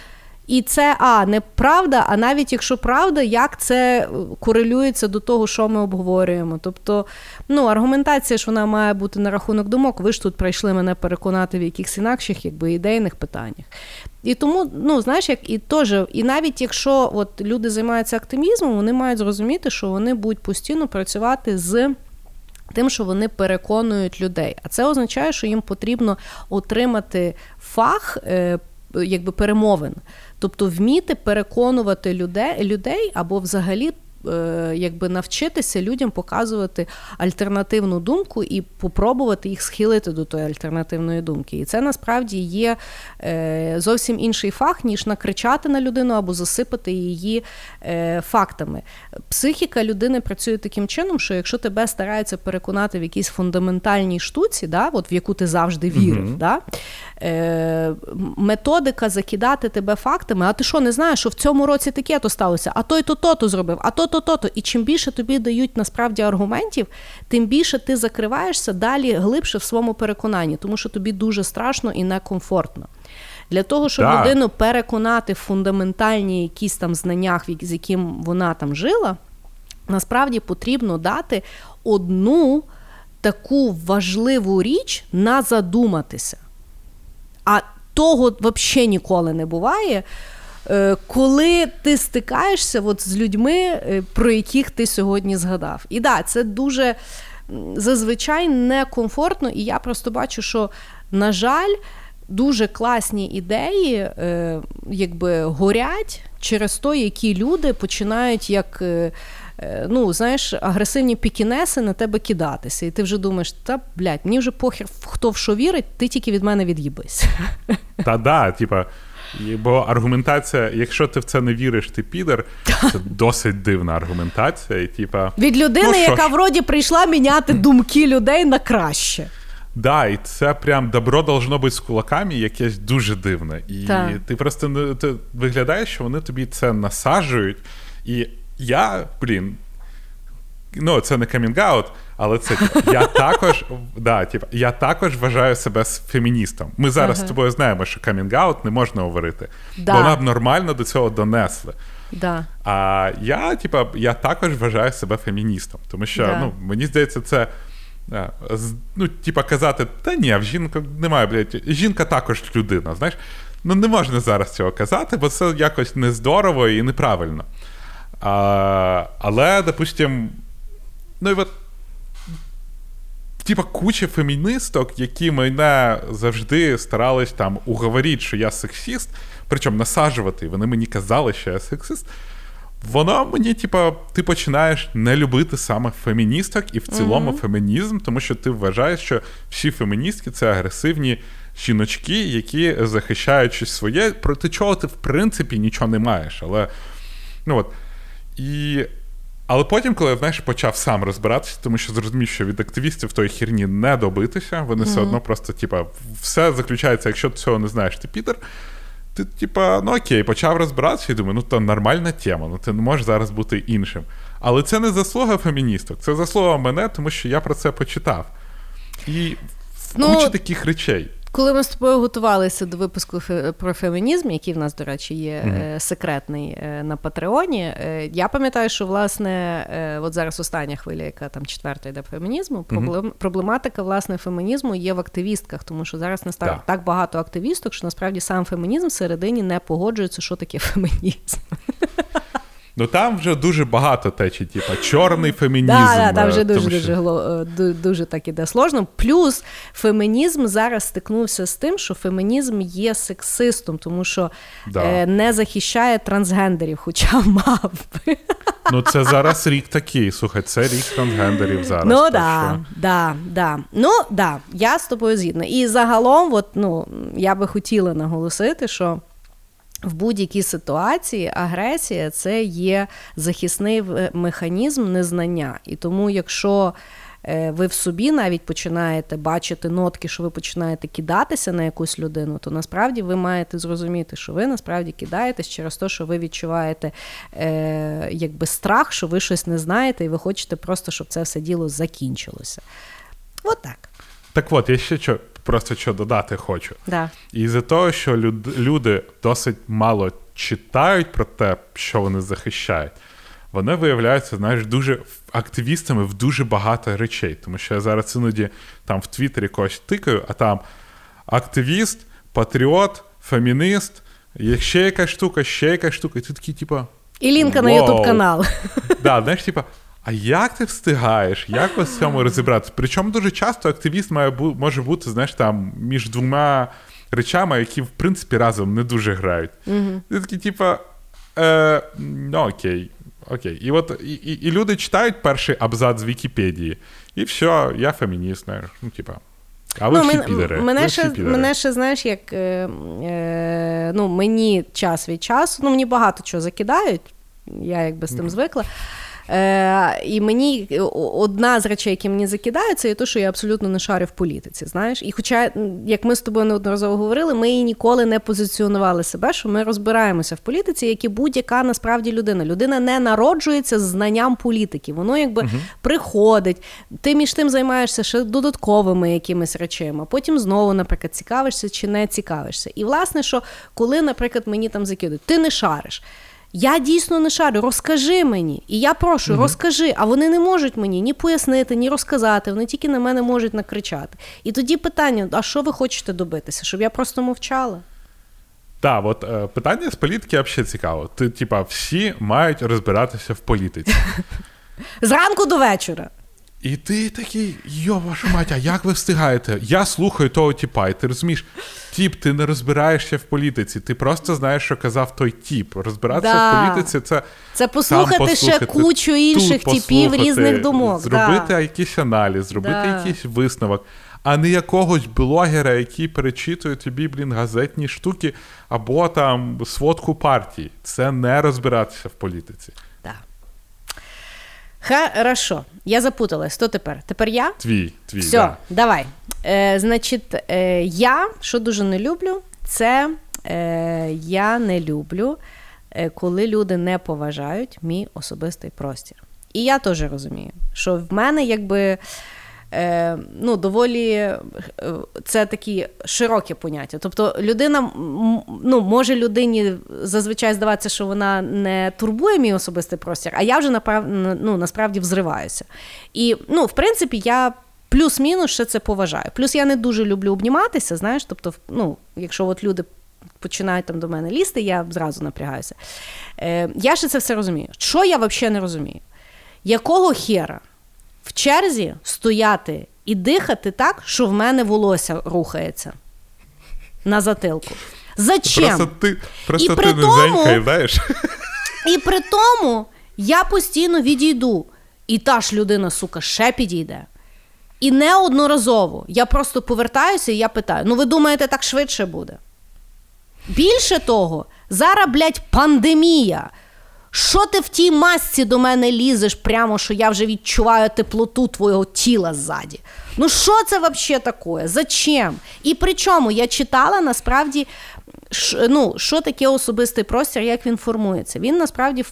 І це а не правда, а навіть якщо правда, як це корелюється до того, що ми обговорюємо. Тобто, ну, аргументація ж вона має бути на рахунок думок. Ви ж тут прийшли мене переконати в якихось інакших, якби ідейних питаннях. І тому, ну знаєш, як і теж, і навіть якщо от люди займаються активізмом, вони мають зрозуміти, що вони будуть постійно працювати з. Тим, що вони переконують людей, а це означає, що їм потрібно отримати фах е, якби перемовин. Тобто вміти переконувати людей людей або взагалі якби навчитися людям показувати альтернативну думку і попробувати їх схилити до тої альтернативної думки. І це насправді є е, зовсім інший фах, ніж накричати на людину або засипати її е, фактами. Психіка людини працює таким чином, що якщо тебе стараються переконати в якійсь фундаментальній штуці, да, от в яку ти завжди вірив, mm-hmm. да, е, методика закидати тебе фактами, а ти що не знаєш, що в цьому році таке то сталося, а той то то-то зробив, а то-то, то-то. І чим більше тобі дають насправді аргументів, тим більше ти закриваєшся далі глибше в своєму переконанні, тому що тобі дуже страшно і некомфортно. Для того, щоб да. людину переконати в фундаментальні якісь там знаннях, з яким вона там жила, насправді потрібно дати одну таку важливу річ на задуматися. А того взагалі ніколи не буває. Е, коли ти стикаєшся от з людьми, е, про яких ти сьогодні згадав. І да, це дуже зазвичай некомфортно, і я просто бачу, що, на жаль, дуже класні ідеї е, якби горять через те, які люди починають як. Ну, знаєш, агресивні пікінеси на тебе кидатися. І ти вже думаєш, та блядь, мені вже похер, хто в що вірить, ти тільки від мене від'їбись. Та да, типа, Бо аргументація, якщо ти в це не віриш, ти підер, це <laughs> досить дивна аргументація. І, типа, Від людини, ну, яка ж? вроді прийшла міняти думки людей на краще. Да, і це прям добро должно бути з кулаками, якесь дуже дивне. І так. ти просто ти виглядаєш, що вони тобі це насаджують. І я, блін, ну це не камінг-аут, але це я <laughs> також да, типу, я також вважаю себе феміністом. Ми зараз ага. з тобою знаємо, що камінг-аут не можна говорити, да. бо нам нормально до цього донесли. Да. А я, типа, я також вважаю себе феміністом, тому що да. ну, мені здається, це. Ну, типа казати, та ні, в жінка немає, блядь, жінка також людина. Знаєш, ну не можна зараз цього казати, бо це якось нездорово і неправильно. А, Але, допустим, ну і от типа куча феміністок, які мене завжди старались там уговорити, що я сексіст, причому насаджувати, вони мені казали, що я сексист. Воно мені, типа, ти починаєш не любити саме феміністок і в цілому mm-hmm. фемінізм, тому що ти вважаєш, що всі феміністки це агресивні жіночки, які захищають щось своє, проти чого ти в принципі нічого не маєш. Але ну от. І але потім, коли я знаєш, почав сам розбиратися, тому що зрозумів, що від активістів тої херні не добитися, вони mm-hmm. все одно просто, типа, все заключається, якщо ти цього не знаєш, ти підер. Ти, типа, ну окей, почав розбиратися і думаю, ну то нормальна тема, ну ти не можеш зараз бути іншим. Але це не заслуга феміністок, це заслуга мене, тому що я про це почитав. І ну, куча таких речей. Коли ми з тобою готувалися до випуску про фемінізм, який в нас, до речі, є mm-hmm. секретний е, на Патреоні, е, я пам'ятаю, що власне от зараз остання хвиля, яка там четверта йде фемінізму, mm-hmm. проблематика власне фемінізму є в активістках, тому що зараз не стало так багато активісток, що насправді сам фемінізм всередині не погоджується, що таке <laughs> фемінізм. Ну там вже дуже багато течі, типу, чорний фемінізм. Да, да, Там вже дуже дуже, що... дуже, дуже так іде сложно. Плюс фемінізм зараз стикнувся з тим, що фемінізм є сексистом, тому що да. е, не захищає трансгендерів, хоча <laughs> мав би. Ну, це зараз рік такий. Слухай, це рік трансгендерів зараз. Ну так, да, да, да. Ну да, я з тобою згідна. І загалом, от, ну, я би хотіла наголосити, що в будь-якій ситуації агресія це є захисний механізм незнання. І тому, якщо е, ви в собі навіть починаєте бачити нотки, що ви починаєте кидатися на якусь людину, то насправді ви маєте зрозуміти, що ви насправді кидаєтесь через те, що ви відчуваєте е, якби страх, що ви щось не знаєте, і ви хочете просто, щоб це все діло закінчилося. От так. Так от, я ще що просто що додати хочу. Да. І за того, що люди досить мало читають про те, що вони захищають, вони виявляються, знаєш, дуже активістами в дуже багато речей. Тому що я зараз іноді там в Твіттері когось тикаю, а там активіст, патріот, фемінист, є ще якась штука, ще якась штука, і ти такий, типа. І лінка на Ютуб канал. Да, знаєш, типа, а як ти встигаєш? Як в цьому розібратися? Причому дуже часто активіст має може бути, знаєш, там між двома речами, які в принципі разом не дуже грають. Mm-hmm. Ти такий, типа, е, ну окей. окей. І от і, і, і люди читають перший абзац з Вікіпедії, і все, я фемініст, знаєш. Ну, типа. А ви ну, всі мен, підери. Мене, ви ще, всі підери. мене ще, знаєш, як е, е, ну, мені час від часу, ну мені багато чого закидають, я якби з тим звикла. Е, І мені одна з речей, які мені закидають, це є те, що я абсолютно не шарю в політиці. Знаєш, і хоча, як ми з тобою неодноразово говорили, ми і ніколи не позиціонували себе, що ми розбираємося в політиці, як і будь-яка насправді людина. Людина не народжується з знанням політики. Воно якби uh приходить, ти між тим займаєшся ще додатковими якимись речами, потім знову, наприклад, цікавишся чи не цікавишся. І власне, що коли, наприклад, мені там закидують, ти не шариш. Я дійсно не шарю, розкажи мені. І я прошу, угу. розкажи, а вони не можуть мені ні пояснити, ні розказати, вони тільки на мене можуть накричати. І тоді питання: а що ви хочете добитися? Щоб я просто мовчала? Так, от е, питання з політики взагалі цікаво. Ти, типа, всі мають розбиратися в політиці. <laughs> Зранку до вечора. І ти такий, йо, ваша мать, а як ви встигаєте? Я слухаю того тіпа, і ти розумієш, тіп, ти не розбираєшся в політиці, ти просто знаєш, що казав той тіп. Розбиратися да. в політиці це. Це послухати, послухати ще кучу інших типів різних думок. Зробити да. якийсь аналіз, зробити да. якийсь висновок, а не якогось блогера, який перечитує тобі, блін, газетні штуки або там сводку партії. Це не розбиратися в політиці. Хорошо, я запуталась. Хто тепер? Тепер я? Твій, твій. Все, да. давай. Е, Значить, е, я, що дуже не люблю, це е, я не люблю, е, коли люди не поважають мій особистий простір. І я теж розумію, що в мене якби. Е, ну, доволі це такі широкі поняття. Тобто, людина ну, може людині зазвичай здаватися, що вона не турбує мій особистий простір, а я вже направ, ну, насправді взриваюся. І, ну, в принципі, я. Плюс-мінус ще це поважаю. Плюс я не дуже люблю обніматися, знаєш, тобто, ну, якщо от люди починають там до мене лізти, я зразу напрягаюся. Е, Я ще це все розумію. Що я взагалі не розумію? Якого хера в черзі стояти і дихати так, що в мене волосся рухається на затилку. Зачем? Просто ти просто і ти при не тому, знаєш? І при тому я постійно відійду. І та ж людина, сука, ще підійде. І неодноразово я просто повертаюся і я питаю: ну ви думаєте, так швидше буде? Більше того, зараз, блядь, пандемія. Що ти в тій масці до мене лізеш, прямо що я вже відчуваю теплоту твого тіла ззаді? Ну, що це взагалі таке? Зачем? І при чому я читала насправді, ну, що таке особистий простір, як він формується. Він насправді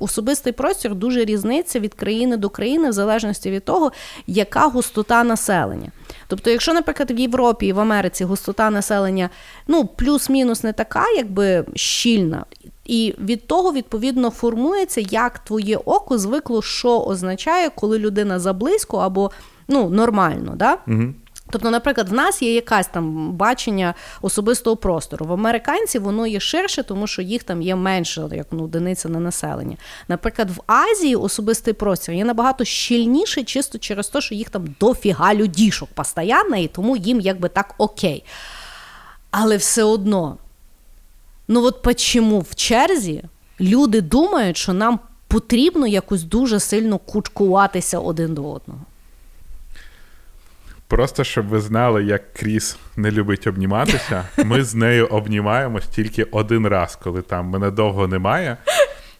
особистий простір дуже різниця від країни до країни, в залежності від того, яка густота населення. Тобто, якщо, наприклад, в Європі і в Америці густота населення ну, плюс-мінус не така, якби щільна. І від того, відповідно, формується, як твоє око звикло, що означає, коли людина заблизько або ну, нормально. Да? Угу. Тобто, наприклад, в нас є якась там бачення особистого простору. В американців воно є ширше, тому що їх там є менше, як ну, одиниця на населення. Наприклад, в Азії особистий простір є набагато щільніший, чисто через те, що їх там дофіга людішок постійно, і тому їм якби так окей. Але все одно. Ну от почему в черзі люди думають, що нам потрібно якось дуже сильно кучкуватися один до одного. Просто щоб ви знали, як Кріс не любить обніматися, <laughs> ми з нею обнімаємось тільки один раз, коли там мене довго немає.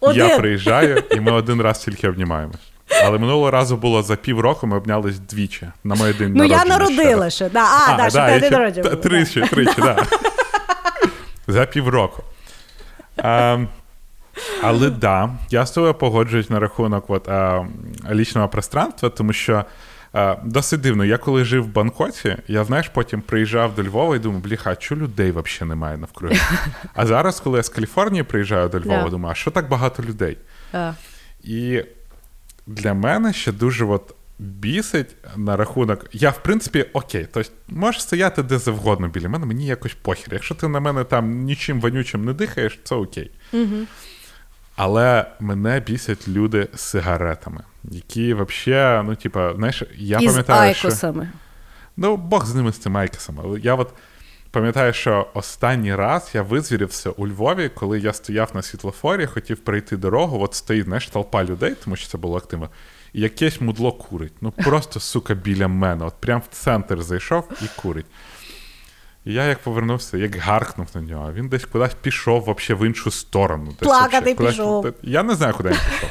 Один. Я приїжджаю, і ми один раз <laughs> тільки обнімаємось. Але минулого разу було за півроку, ми обнялись двічі на моє день ну, народження. Я народила ще. Да. А, а, да, що ти народження. Тричі, тричі, так. <laughs> За півроку. А, але да, я з тобою погоджуюсь на рахунок от, а, лічного пространства, тому що а, досить дивно, я коли жив в Бангкоці, я знаєш, потім приїжджав до Львова і думав, бліха, чого людей взагалі немає навкруги. <laughs> А зараз, коли я з Каліфорнії приїжджаю до Львова, yeah. думаю, а що так багато людей? Yeah. І для мене ще дуже от бісить на рахунок. Я, в принципі, окей, тобто можеш стояти де завгодно біля мене, мені якось похер. Якщо ти на мене там нічим вонючим не дихаєш, це окей. Mm-hmm. Але мене бісять люди з сигаретами, які взагалі, ну, типа, знаєш, я І пам'ятаю. з айкосами. Що... Ну, Бог з ними з цими айкосами. Я от пам'ятаю, що останній раз я визвірився у Львові, коли я стояв на світлофорі, хотів перейти дорогу, от стоїть знаєш, толпа людей, тому що це було активно. І якесь мудло курить. Ну просто, сука, біля мене. От прям в центр зайшов і курить. І я як повернувся, як гаркнув на нього, він десь кудись пішов вообще в іншу сторону. Десь Плакати кудись- пішов. Я не знаю, куди він пішов.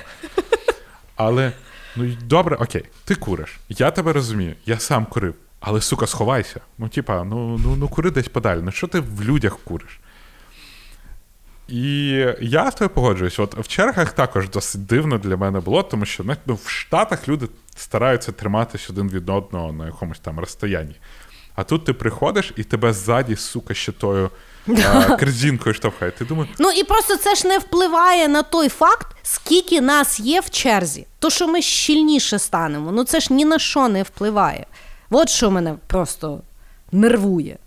Але ну добре, окей, ти куриш. Я тебе розумію, я сам курив. Але, сука, сховайся. Ну, типа, ну, ну, ну кури десь подалі. Ну що ти в людях куриш? І я з тобою погоджуюсь. От в чергах також досить дивно для мене було, тому що ну, в Штатах люди стараються триматись один від одного на якомусь там розстоянні. А тут ти приходиш і тебе ззаді, сука, ще тою <laughs> а, корзинкою штовхає. Ти думаєш, Ну і просто це ж не впливає на той факт, скільки нас є в черзі. То, що ми щільніше станемо, ну це ж ні на що не впливає. От що мене просто нервує.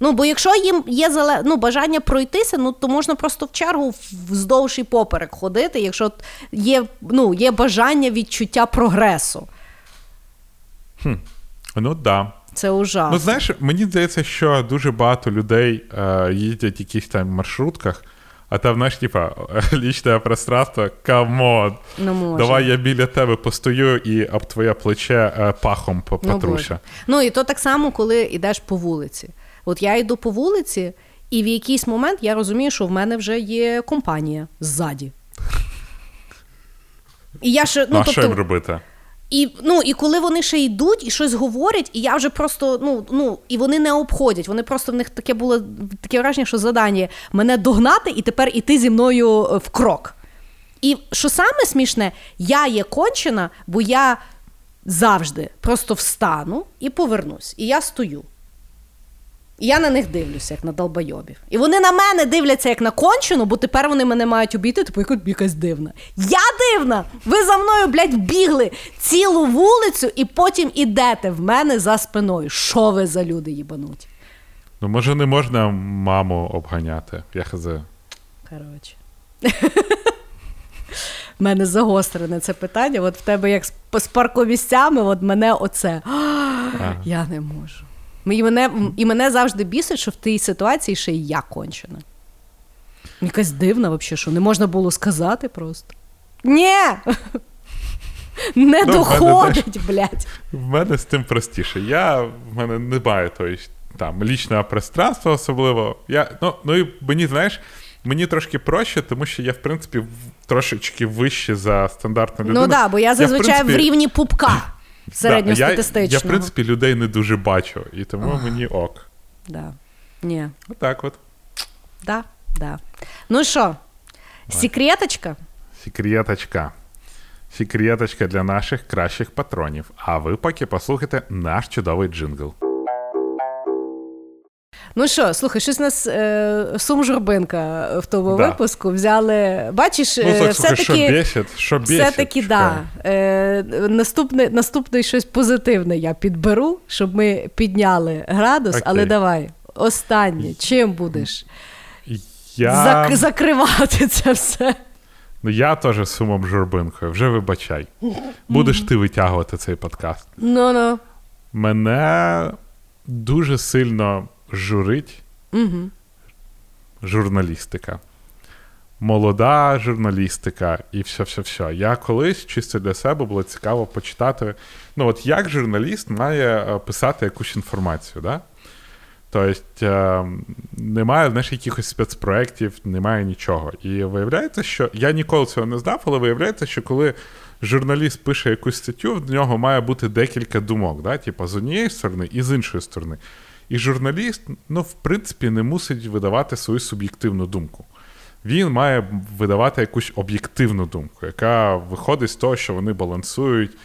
Ну, бо якщо їм є зале... ну, бажання пройтися, ну то можна просто в чергу вздовж і поперек ходити, якщо є, ну, є бажання відчуття прогресу. ну да. Це ужасно. Ну, знаєш, мені здається, що дуже багато людей е, їздять в якихось там маршрутках, а там, знаєш, типа, <laughs> лічне пространство, come on. Може. Давай я біля тебе постою і об твоє плече е, пахом по- Ну, Ну і то так само, коли йдеш по вулиці. От я йду по вулиці, і в якийсь момент я розумію, що в мене вже є компанія ззаді. І я ще, ну, а що їм тобто, робити? і, ну, і коли вони ще йдуть і щось говорять, і я вже просто, ну, ну, і вони не обходять. Вони просто в них таке було таке враження, що задання мене догнати і тепер іти зі мною е, в крок. І що саме смішне, я є кончена, бо я завжди просто встану і повернусь. І я стою. І я на них дивлюся, як на долбойобів. І вони на мене дивляться як на кончену, бо тепер вони мене мають обійти, типу яка якась дивна. Я дивна! Ви за мною, блядь, бігли цілу вулицю і потім ідете в мене за спиною. Що ви за люди їбануть? Ну, може, не можна маму обганяти. Я хз. Коротше. В <laughs> мене загострене це питання. От в тебе як з, з паркомісцями, от мене оце. <gasps> Я не можу. І мене, і мене завжди бісить, що в тій ситуації ще й я кончена. Якась дивна, взагалі, що не можна було сказати просто. Ні! Не Ну, в мене доходить, блядь. В мене з тим простіше. Я в мене немає тої там лічного пространства особливо. Я, ну, ну і мені, знаєш, мені трошки проще, тому що я, в принципі, трошечки вище за стандартну людину. Ну так, да, бо я зазвичай в, принципі, рівні пупка да, я, я, в принципі, людей не дуже бачу, і тому мені ок. Да. Ні. Отак от. Да, да. Ну що, секреточка? Секреточка. Секреточка для наших кращих патронів. А ви поки послухайте наш чудовий джингл. Ну що, слухай, щось нас е, сум журбинка в тому Да. випуску взяли. Бачиш, Ну, е, так, слухай, що все-таки. Що все-таки да. Е, наступне, наступне щось позитивне я підберу, щоб ми підняли градус, Окей. але давай. Останнє, чим будеш Я... зак- закривати це все? Ну, я теж сумом журбинкою, вже вибачай. Будеш ти витягувати цей подкаст. Ну ну. Мене дуже сильно журить Угу. журналістика. Молода журналістика і все-все-все. Я колись чисто для себе було цікаво почитати. Ну, от як журналіст має е, писати якусь інформацію, да? Тобто е, немає знаєш, якихось спецпроєктів, немає нічого. І виявляється, що я ніколи цього не знав, але виявляється, що коли журналіст пише якусь статтю, в нього має бути декілька думок, да? типу, з однієї сторони і з іншої сторони. І журналіст, ну, в принципі, не мусить видавати свою суб'єктивну думку. Він має видавати якусь об'єктивну думку, яка виходить з того, що вони балансують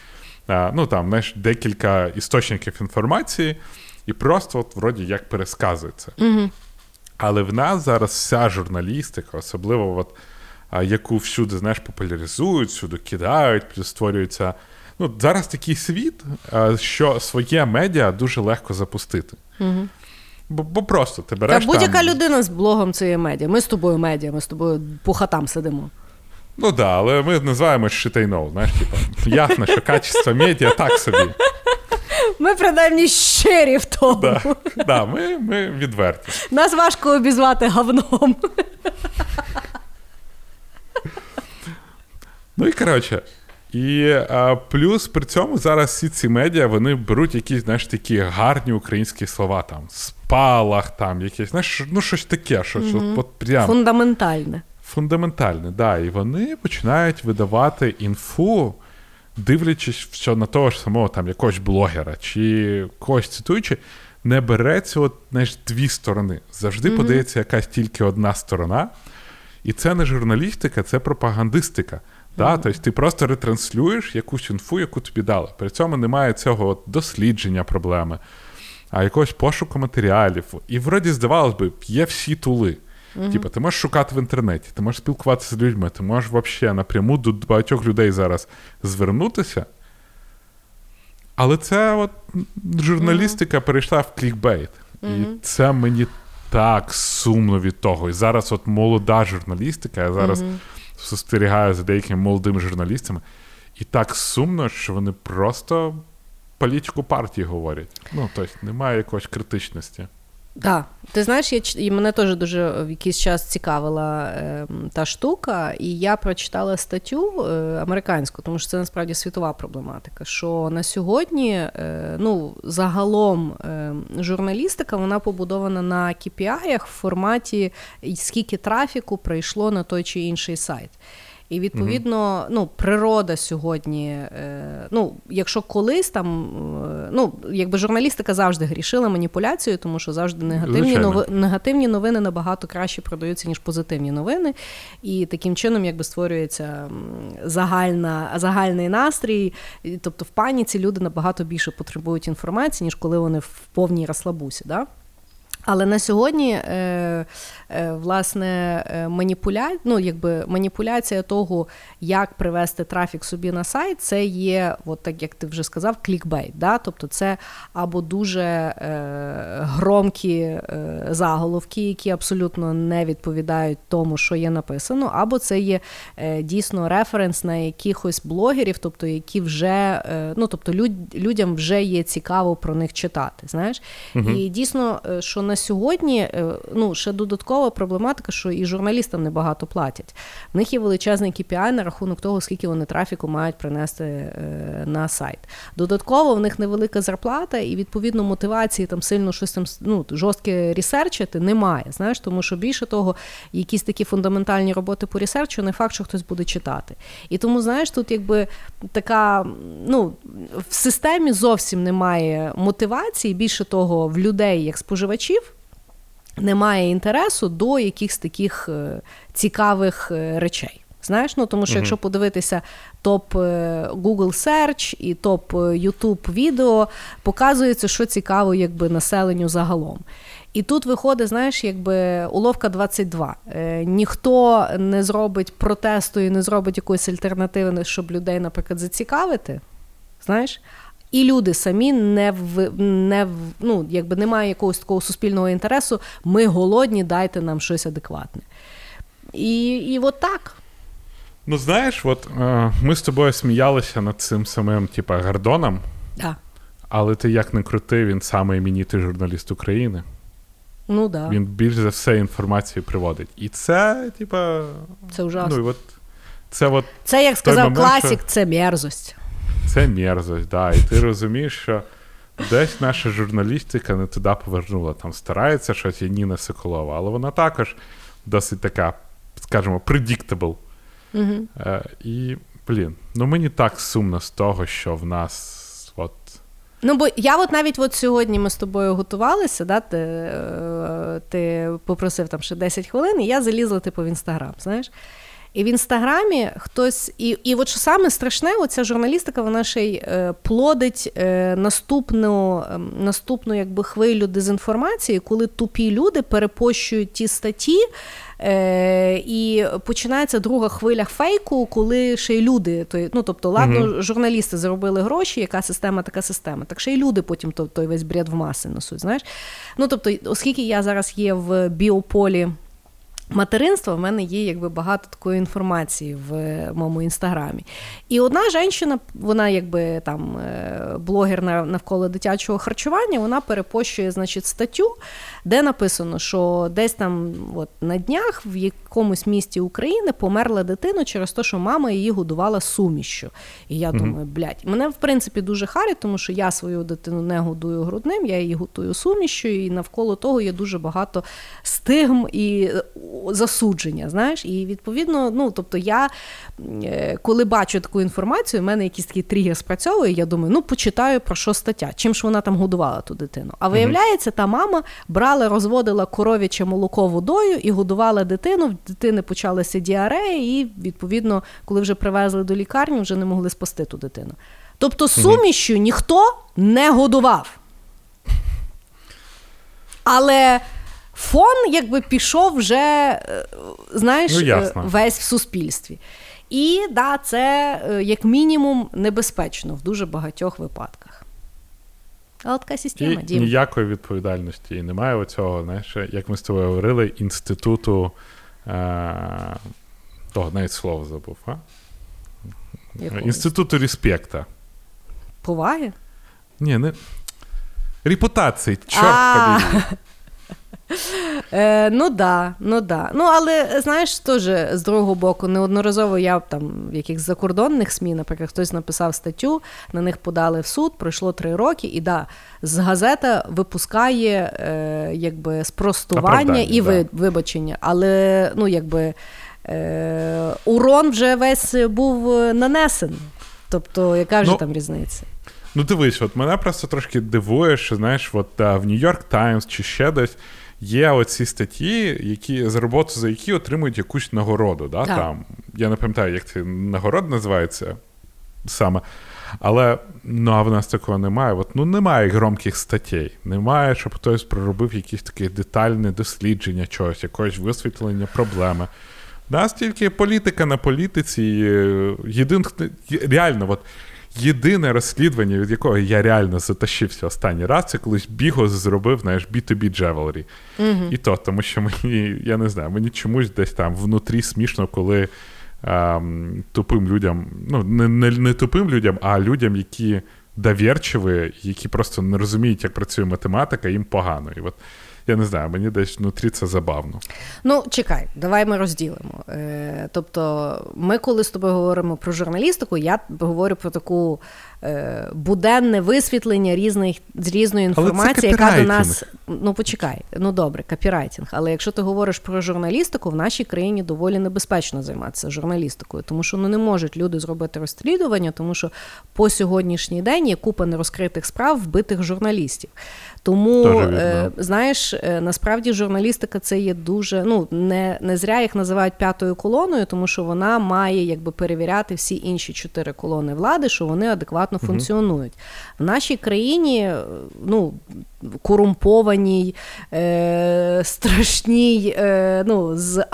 ну, там, знаєш, декілька істочників інформації, і просто от, вроді як пересказує це. Угу. Але в нас зараз вся журналістика, особливо, от, яку всюди знаєш, популяризують, всюди кидають, плюс створюється. Ну, зараз такий світ, що своє медіа дуже легко запустити. Угу. Бо, бо просто ти Та будь-яка там, людина з блогом це є медіа. Ми з тобою медіа, ми з тобою по хатам сидимо. Ну так, да, але ми називаємо shit знаєш, типу, ясно, що качество медіа так собі. Ми принаймні щирі в тому. Да, да, ми, ми відверті. Нас важко обізвати говном. Ну і коротше. І а, плюс при цьому зараз всі ці медіа вони беруть якісь, знаєш, такі гарні українські слова, там, спалах, там, якісь, знаєш, ну щось таке, що, що от прям Фундаментальне. фундаментальне, да. І вони починають видавати інфу, дивлячись що на того ж самого там якогось блогера чи когось цитуючи, не береться от, знаєш, дві сторони. Завжди подається якась тільки одна сторона. І це не журналістика, це пропагандистика. Да? Тобто ти просто ретранслюєш якусь інфу, яку тобі дали. При цьому немає цього от дослідження проблеми, а якогось пошуку матеріалів. І вроді, здавалось би, є всі тули. Типа, ти можеш шукати в інтернеті, ти можеш спілкуватися з людьми, ти можеш взагалі напряму до багатьох людей зараз звернутися. Але це от журналістика перейшла в клікбейт. І це мені так сумно від того. І зараз от молода журналістика, я зараз спостерігаю за деякими молодими журналістами, і так сумно, що вони просто політику партії говорять. Ну, тобто немає якоїсь критичності. Так, ти знаєш, я і мене теж дуже в якийсь час цікавила е, та штука, і я прочитала статтю е, американську, тому що це насправді світова проблематика. Що на сьогодні, е, ну, загалом е, журналістика вона побудована на KPI в форматі скільки трафіку прийшло на той чи інший сайт. І відповідно, ну, природа сьогодні, е, ну, якщо колись там, е, ну, якби журналістика завжди грішила маніпуляцією, тому що завжди негативні, нови, негативні новини набагато краще продаються, ніж позитивні новини. І таким чином якби створюється загальна, загальний настрій. Тобто в паніці люди набагато більше потребують інформації, ніж коли вони в повній розслабусі. Да? Але на сьогодні, е, е, власне, е, маніпуля... ну, якби маніпуляція того, як привести трафік собі на сайт, це є, от так як ти вже сказав, клікбейт. Да? Тобто це або дуже е, громкі заголовки, які абсолютно не відповідають тому, що є написано, або це є дійсно референс на якихось блогерів, тобто які вже ну, тобто люд... людям вже є цікаво про них читати. Знаєш? І дійсно, що на сьогодні е, ну, ще додаткова проблематика, що і журналістам небагато платять. В них є величезний KPI на рахунок того, скільки вони трафіку мають принести е, на сайт. Додатково в них невелика зарплата, і відповідно мотивації там сильно щось там ну, жорстке ресерчити немає. Знаєш, тому що більше того, якісь такі фундаментальні роботи по ресерчу, не факт, що хтось буде читати. І тому, знаєш, тут якби така, ну, в системі зовсім немає мотивації, більше того, в людей, як споживачів, немає інтересу до якихось таких е, цікавих е, речей. Знаєш, ну тому що якщо подивитися топ е, Google Search і топ YouTube відео, показується, що цікаво якби населенню загалом. І тут виходить, знаєш, якби уловка 22. Е, ніхто не зробить протесту і не зробить якоїсь альтернативи, щоб людей, наприклад, зацікавити. Знаєш? І люди самі не в не в ну, якби немає якогось такого суспільного інтересу. Ми голодні, дайте нам щось адекватне. І, і от так. Ну, знаєш, от е, ми з тобою сміялися над цим самим, типа, Гордоном, Да. але ти як не крути, він самий іменітий журналіст України. Ну да. Він більш за все інформацію приводить. І це, типа. Це ужасно. Ну, і от, це от Це, як сказав момент, класік, що- це мерзость. Це мерзость, да. І ти розумієш, що десь наша журналістика не туди повернула. Там старається щось є Ніна Соколова, але вона також досить така, скажімо, predictable. Угу. Е, і, блін, ну мені так сумно з того, що в нас от. Ну, бо я от навіть от сьогодні ми з тобою готувалися, да, ти, е, ти попросив там ще 10 хвилин, і я залізла типу в інстаграм, знаєш. І в інстаграмі хтось, і, і от що саме страшне, оця журналістика, вона ще й е, плодить е, наступну, е, наступну якби, хвилю дезінформації, коли тупі люди перепощують ті статті, е, і починається друга хвиля фейку, коли ще й люди, то, ну тобто, ладно, журналісти заробили гроші, яка система, така система. Так ще й люди потім той, той весь бред в маси несуть. Знаєш? Ну тобто, оскільки я зараз є в біополі материнства в мене є якби багато такої інформації в моєму інстаграмі. І одна жінка, вона якби там е, блогер навколо дитячого харчування, вона перепощує значить, статтю, де написано, що десь там от, на днях в якомусь місті України померла дитина через те, що мама її годувала сумішю. І я mm-hmm. думаю, блядь, мене в принципі дуже харить, тому що я свою дитину не годую грудним, я її готую сумішю, і навколо того є дуже багато стигм і засудження. Знаєш, і відповідно, ну тобто, я е, коли бачу таку інформацію, в мене якийсь такий тригер спрацьовує. Я думаю, ну почитаю про що стаття, чим ж вона там годувала ту дитину. А виявляється, та мама брала, розводила коров'яче молоко водою і годувала дитину. В дитини почалася діарея, і відповідно, коли вже привезли до лікарні, вже не могли спасти ту дитину. Тобто сумішю ніхто не годував. Але фон якби пішов вже, е, знаєш, ну, е, весь в суспільстві. І да, це е, як мінімум небезпечно в дуже багатьох випадках. Але така система. І Дім. Ніякої відповідальності і немає оцього, знаєш, як ми з тобою говорили, інституту е- того, навіть слово забув, а? Якого? Інституту респекта. Поваги? Ні, не. Репутації, чорт побіг. <laughs> Е, Ну да, ну да. Ну, але знаєш, теж з другого боку, неодноразово я там в якихось закордонних СМІ, наприклад, хтось написав статтю, на них подали в суд, пройшло три роки, і да, з газета випускає е, якби спростування і да. вибачення. Але ну, якби е, урон вже весь був нанесений. Тобто, яка вже ну, там різниця? Ну, дивись, от мене просто трошки дивує, що знаєш, от в Нью-Йорк Таймс чи ще десь є оці статті, які за роботу за які отримують якусь нагороду. Да? Там, Я не пам'ятаю, як це нагород називається саме. Але ну, а в нас такого немає. От, ну, Немає громких статей, немає, щоб хтось проробив якісь таке детальне дослідження чогось, якогось висвітлення проблеми. У нас тільки політика на політиці. Єдин, реально, от, Єдине розслідування, від якого я реально затащився останній раз, це колись Бігос зробив знаєш, B2B Jewelry. mm І то, тому що мені, я не знаю, мені чомусь десь там внутрі смішно, коли ем, тупим людям, ну, не, не, не тупим людям, а людям, які довірчиві, які просто не розуміють, як працює математика, їм погано. І от я не знаю, мені десь внутрі це забавно. Ну, чекай, давай ми розділимо. Е, Тобто, ми, коли з тобою говоримо про журналістику, я говорю про таку е, буденне висвітлення різних з різної інформації, яка до нас. Ну, почекай, ну добре, копірайтинг. Але якщо ти говориш про журналістику, в нашій країні доволі небезпечно займатися журналістикою, тому що ну не можуть люди зробити розслідування, тому що по сьогоднішній день є купа нерозкритих справ вбитих журналістів. Тому е, знаєш, е, насправді журналістика це є дуже ну не не зря їх називають п'ятою колоною, тому що вона має якби перевіряти всі інші чотири колони влади, що вони адекватно функціонують в нашій країні. Ну корумпованій, е, страшній, е, ну, з е,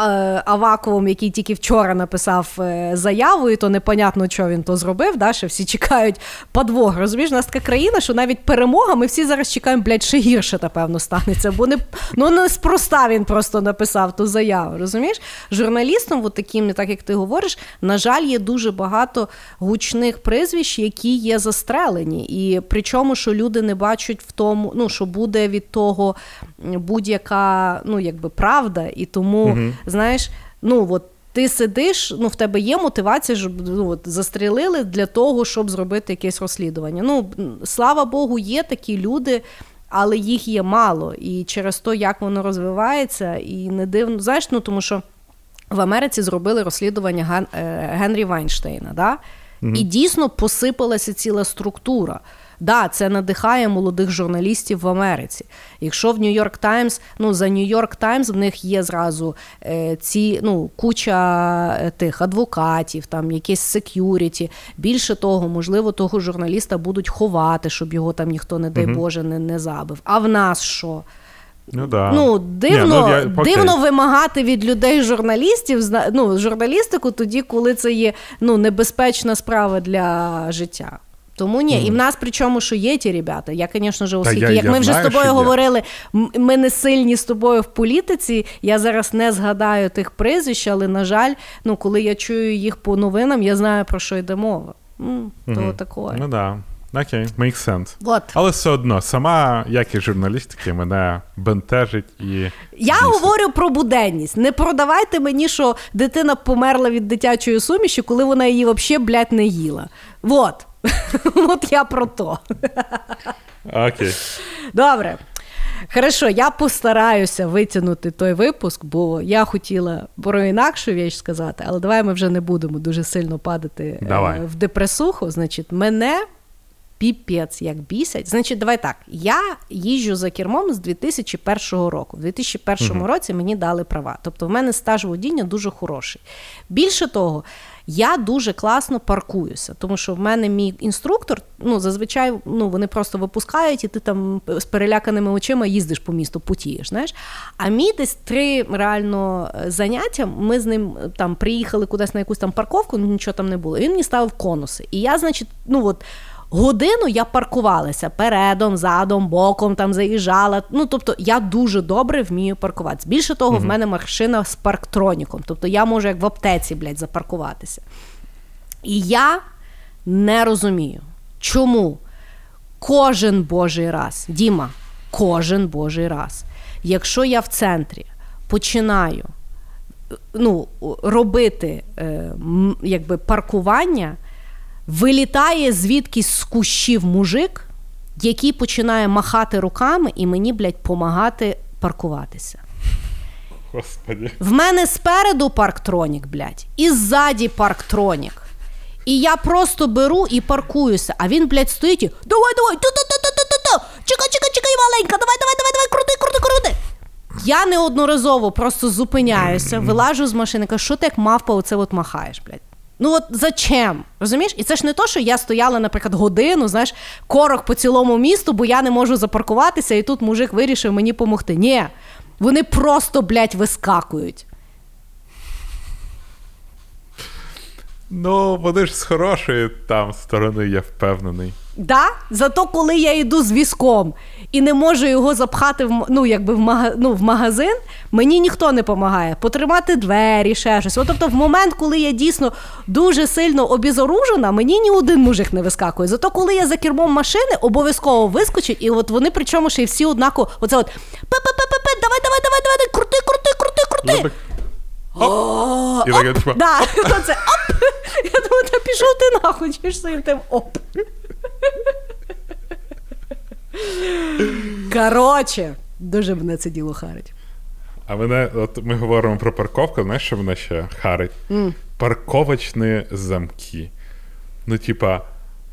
Аваковим, який тільки вчора написав е, заяву, і то непонятно, що він то зробив. Да, що всі чекають подвох. Розумієш, у нас така країна, що навіть перемога, ми всі зараз чекаємо, блядь, ще гірше, напевно, станеться. Бо не ну, неспроста він просто написав ту заяву. Розумієш? Журналістом, от таким, так як ти говориш, на жаль, є дуже багато гучних прізвищ, які є застрелені. І причому, що люди не бачать в тому, ну що буде від того будь-яка ну, якби правда, і тому, угу. знаєш, ну от. Ти сидиш, ну в тебе є мотивація, щоб ну, от, застрілили для того, щоб зробити якесь розслідування. Ну, слава Богу, є такі люди, але їх є мало. І через те, як воно розвивається, і не дивно, знаєш, ну тому що в Америці зробили розслідування Ген... Е, Генрі Вайнштейна, да? Угу. і дійсно посипалася ціла структура. Да, це надихає молодих журналістів в Америці. Якщо в Нью-Йорк Таймс, ну за Нью-Йорк Таймс в них є зразу е, ці ну, куча е, тих адвокатів, там якесь сек'юріті. Більше того, можливо, того журналіста будуть ховати, щоб його там ніхто, не дай угу. Боже, не, не забив. А в нас що? Ну да. Ну, дивно Ні, ну, я... дивно вимагати від людей журналістів ну, журналістику тоді, коли це є ну, небезпечна справа для життя. Тому ні, і в нас причому, що є ті ребята. Я, звісно ж. Як я ми вже знаю, з тобою говорили, ми не сильні з тобою в політиці. Я зараз не згадаю тих прізвищ, але на жаль, ну коли я чую їх по новинам, я знаю про що йде мова. М, То Мгм. такое. Ну да. Окей, makes sense. От. Але все одно, сама якість журналістики мене бентежить і. Я бісить. говорю про буденність. Не продавайте мені, що дитина померла від дитячої суміші, коли вона її взагалі, блядь, не їла. Вот. <laughs> От я про то. Окей. Добре. Хорошо, я постараюся витягнути той випуск, бо я хотіла про інакшу річ сказати, але давай ми вже не будемо дуже сильно падати е, Давай. в депресуху. Значить, мене піпець як бісять. Значить, давай так. Я їжджу за кермом з 2001 року. В 2001 році мені дали права. Тобто в мене стаж водіння дуже хороший. Більше того, я дуже класно паркуюся, тому що в мене мій інструктор, ну зазвичай ну, вони просто випускають, і ти там з переляканими очима їздиш по місту, путієш. Знаєш? А мій десь три реально е, заняття. Ми з ним е, там приїхали кудись на якусь там парковку, ну, нічого там не було. Він мені ставив конуси. І я, значить, ну от. Годину я паркувалася передом, задом, боком там заїжджала. Ну тобто я дуже добре вмію паркуватися. Більше того, в мене машина з парктроніком. Тобто я можу як в аптеці, блядь, запаркуватися. І я не розумію, чому кожен божий раз, Діма, кожен божий раз, якщо я в центрі починаю е, ну, робити е, якби паркування, вилітає звідкись з кущів мужик, який починає махати руками і мені, блядь, помагати паркуватися. Господи. В мене спереду парктронік, блядь, і ззаді парктронік. І я просто беру і паркуюся, а він, блядь, стоїть і давай, давай, ту-ту-ту-ту-ту-ту, чекай, чекай, чекай, маленька, давай, давай, давай, давай, крути, крути, крути. Я неодноразово просто зупиняюся, вилажу з машини, кажу, що ти як мавпа оце от махаєш, блядь. Ну от зачем? Розумієш? І це ж не то, що я стояла, наприклад, годину, знаєш, корок по цілому місту, бо я не можу запаркуватися, і тут мужик вирішив мені допомогти. Ні, вони просто, блядь, вискакують. Ну, вони ж з хорошої там сторони, я впевнений. Да? Зато коли я йду з візком і не можу його запхати в, ну, якби в, мага, ну, в магазин, мені ніхто не допомагає. Потримати двері, ще щось. От, тобто, в момент, коли я дійсно дуже сильно обізоружена, мені ні один мужик не вискакує. Зато коли я за кермом машини, обов'язково вискочить, і от вони причому ще й всі однаково, оце от пе-пе-пе-пе, давай, давай, давай, давай, крути, крути, крути, крути. Ну, так... Оп! І таке, типа, Да, <laughs> оце оп. Я думаю, та пішов ти нахуй, чи ж своїм тим оп. Коротше, дуже мене це діло харить. А мене, от ми говоримо про парковку, знаєш, що мене ще харить? Парковочні замки. Ну, типа,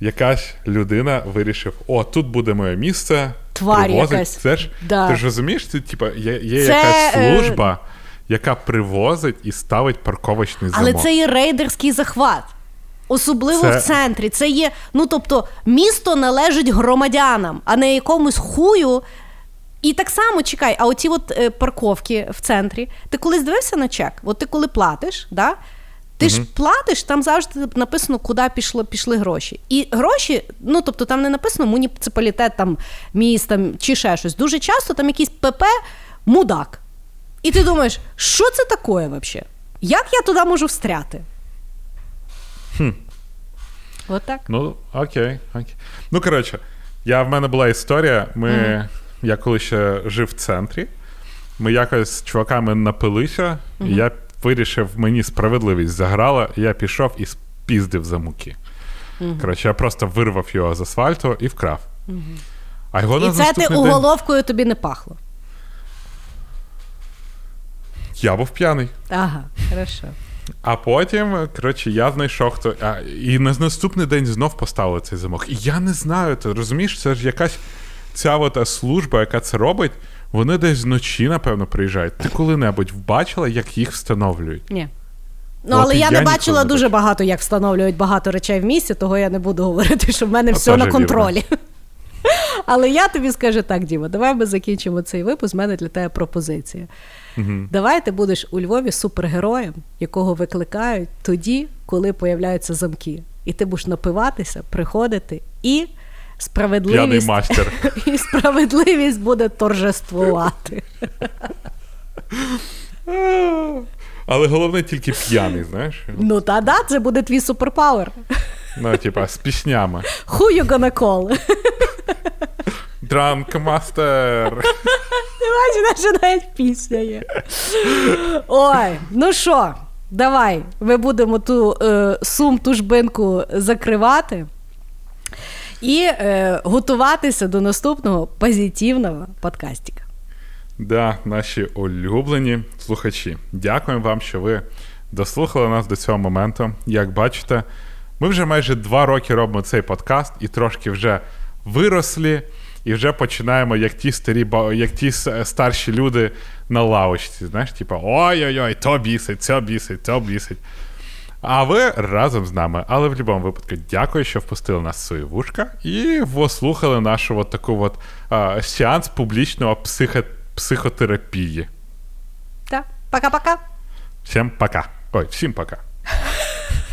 якась людина вирішив: о, тут буде моє місце. Тварь привозить. якась. Це ж, Да. Ти ж розумієш, це, типа, є, є Це, якась е, служба, яка привозить і ставить парковочний замок. Але це є рейдерський захват. Особливо Це- в центрі. Це є, ну тобто, місто належить громадянам, а не якомусь хую. І так само чекай, а оці от е, парковки в центрі, ти колись дивився на чек? От ти коли платиш, да? ти ж платиш, там завжди написано, куди пішло, пішли гроші. І гроші, ну тобто там не написано муніципалітет, там, міст чи ще щось. Дуже часто там якийсь ПП мудак. І ти думаєш, що це таке взагалі? Як я туди можу встряти? От так. Ну, окей, окей. Ну, коротше, я, в мене була історія. Ми, Я коли ще жив в центрі, ми якось з чуваками напилися, і я вирішив, мені справедливість заграла, і я пішов і спіздив за муки. Коротше, я просто вирвав його з асфальту і вкрав. А його І це ти наступний день... тобі не пахло. Я був п'яний. Ага, хорошо. А потім, коротше, я знайшов хто. А, і на наступний день знов поставили цей замок. І я не знаю, ти розумієш, це ж якась ця от е, служба, яка це робить, вони десь вночі, напевно, приїжджають. Ти коли-небудь бачила, як їх встановлюють? Ні. Ну, От але я я не бачила не дуже багато, як встановлюють багато речей в місті, того я не буду говорити, що в мене А все на вірно. контролі. Але я тобі скажу так, Діма, давай ми закінчимо цей випуск. У мене для тебе пропозиція. Давай ти будеш у Львові супергероєм, якого викликають тоді, коли появляються замки. І ти будеш напиватися, приходити і справедливість, master. <laughs> і справедливість буде торжествувати. Але головне тільки п'яний, знаєш? Ну та да, це буде твій superpower. Ну, типа, з піснями. Who you gonna call? Drunk master. Бачиш, що навіть пісня є. Ой, ну що, давай, ми будемо ту е, сум тужбинку закривати і е, готуватися до наступного позитивного подкастика. Да, наші улюблені слухачі. Дякуємо вам, що ви дослухали нас до цього моменту. Як бачите, ми вже майже два роки робимо цей подкаст і трошки вже вирослі, і вже починаємо, як ті старі, як ті старші люди на лавочці. Знаєш, типу, ой-ой-ой, то бісить, це бісить, то бісить. А ви разом з нами. Але в будь-якому випадку дякую, що впустили нас в свої вушка і послухали нашу от таку от а, сеанс публічного психо, психотерапії. Так, пока-пока. Всім пока. Ой, всім пока. <laughs>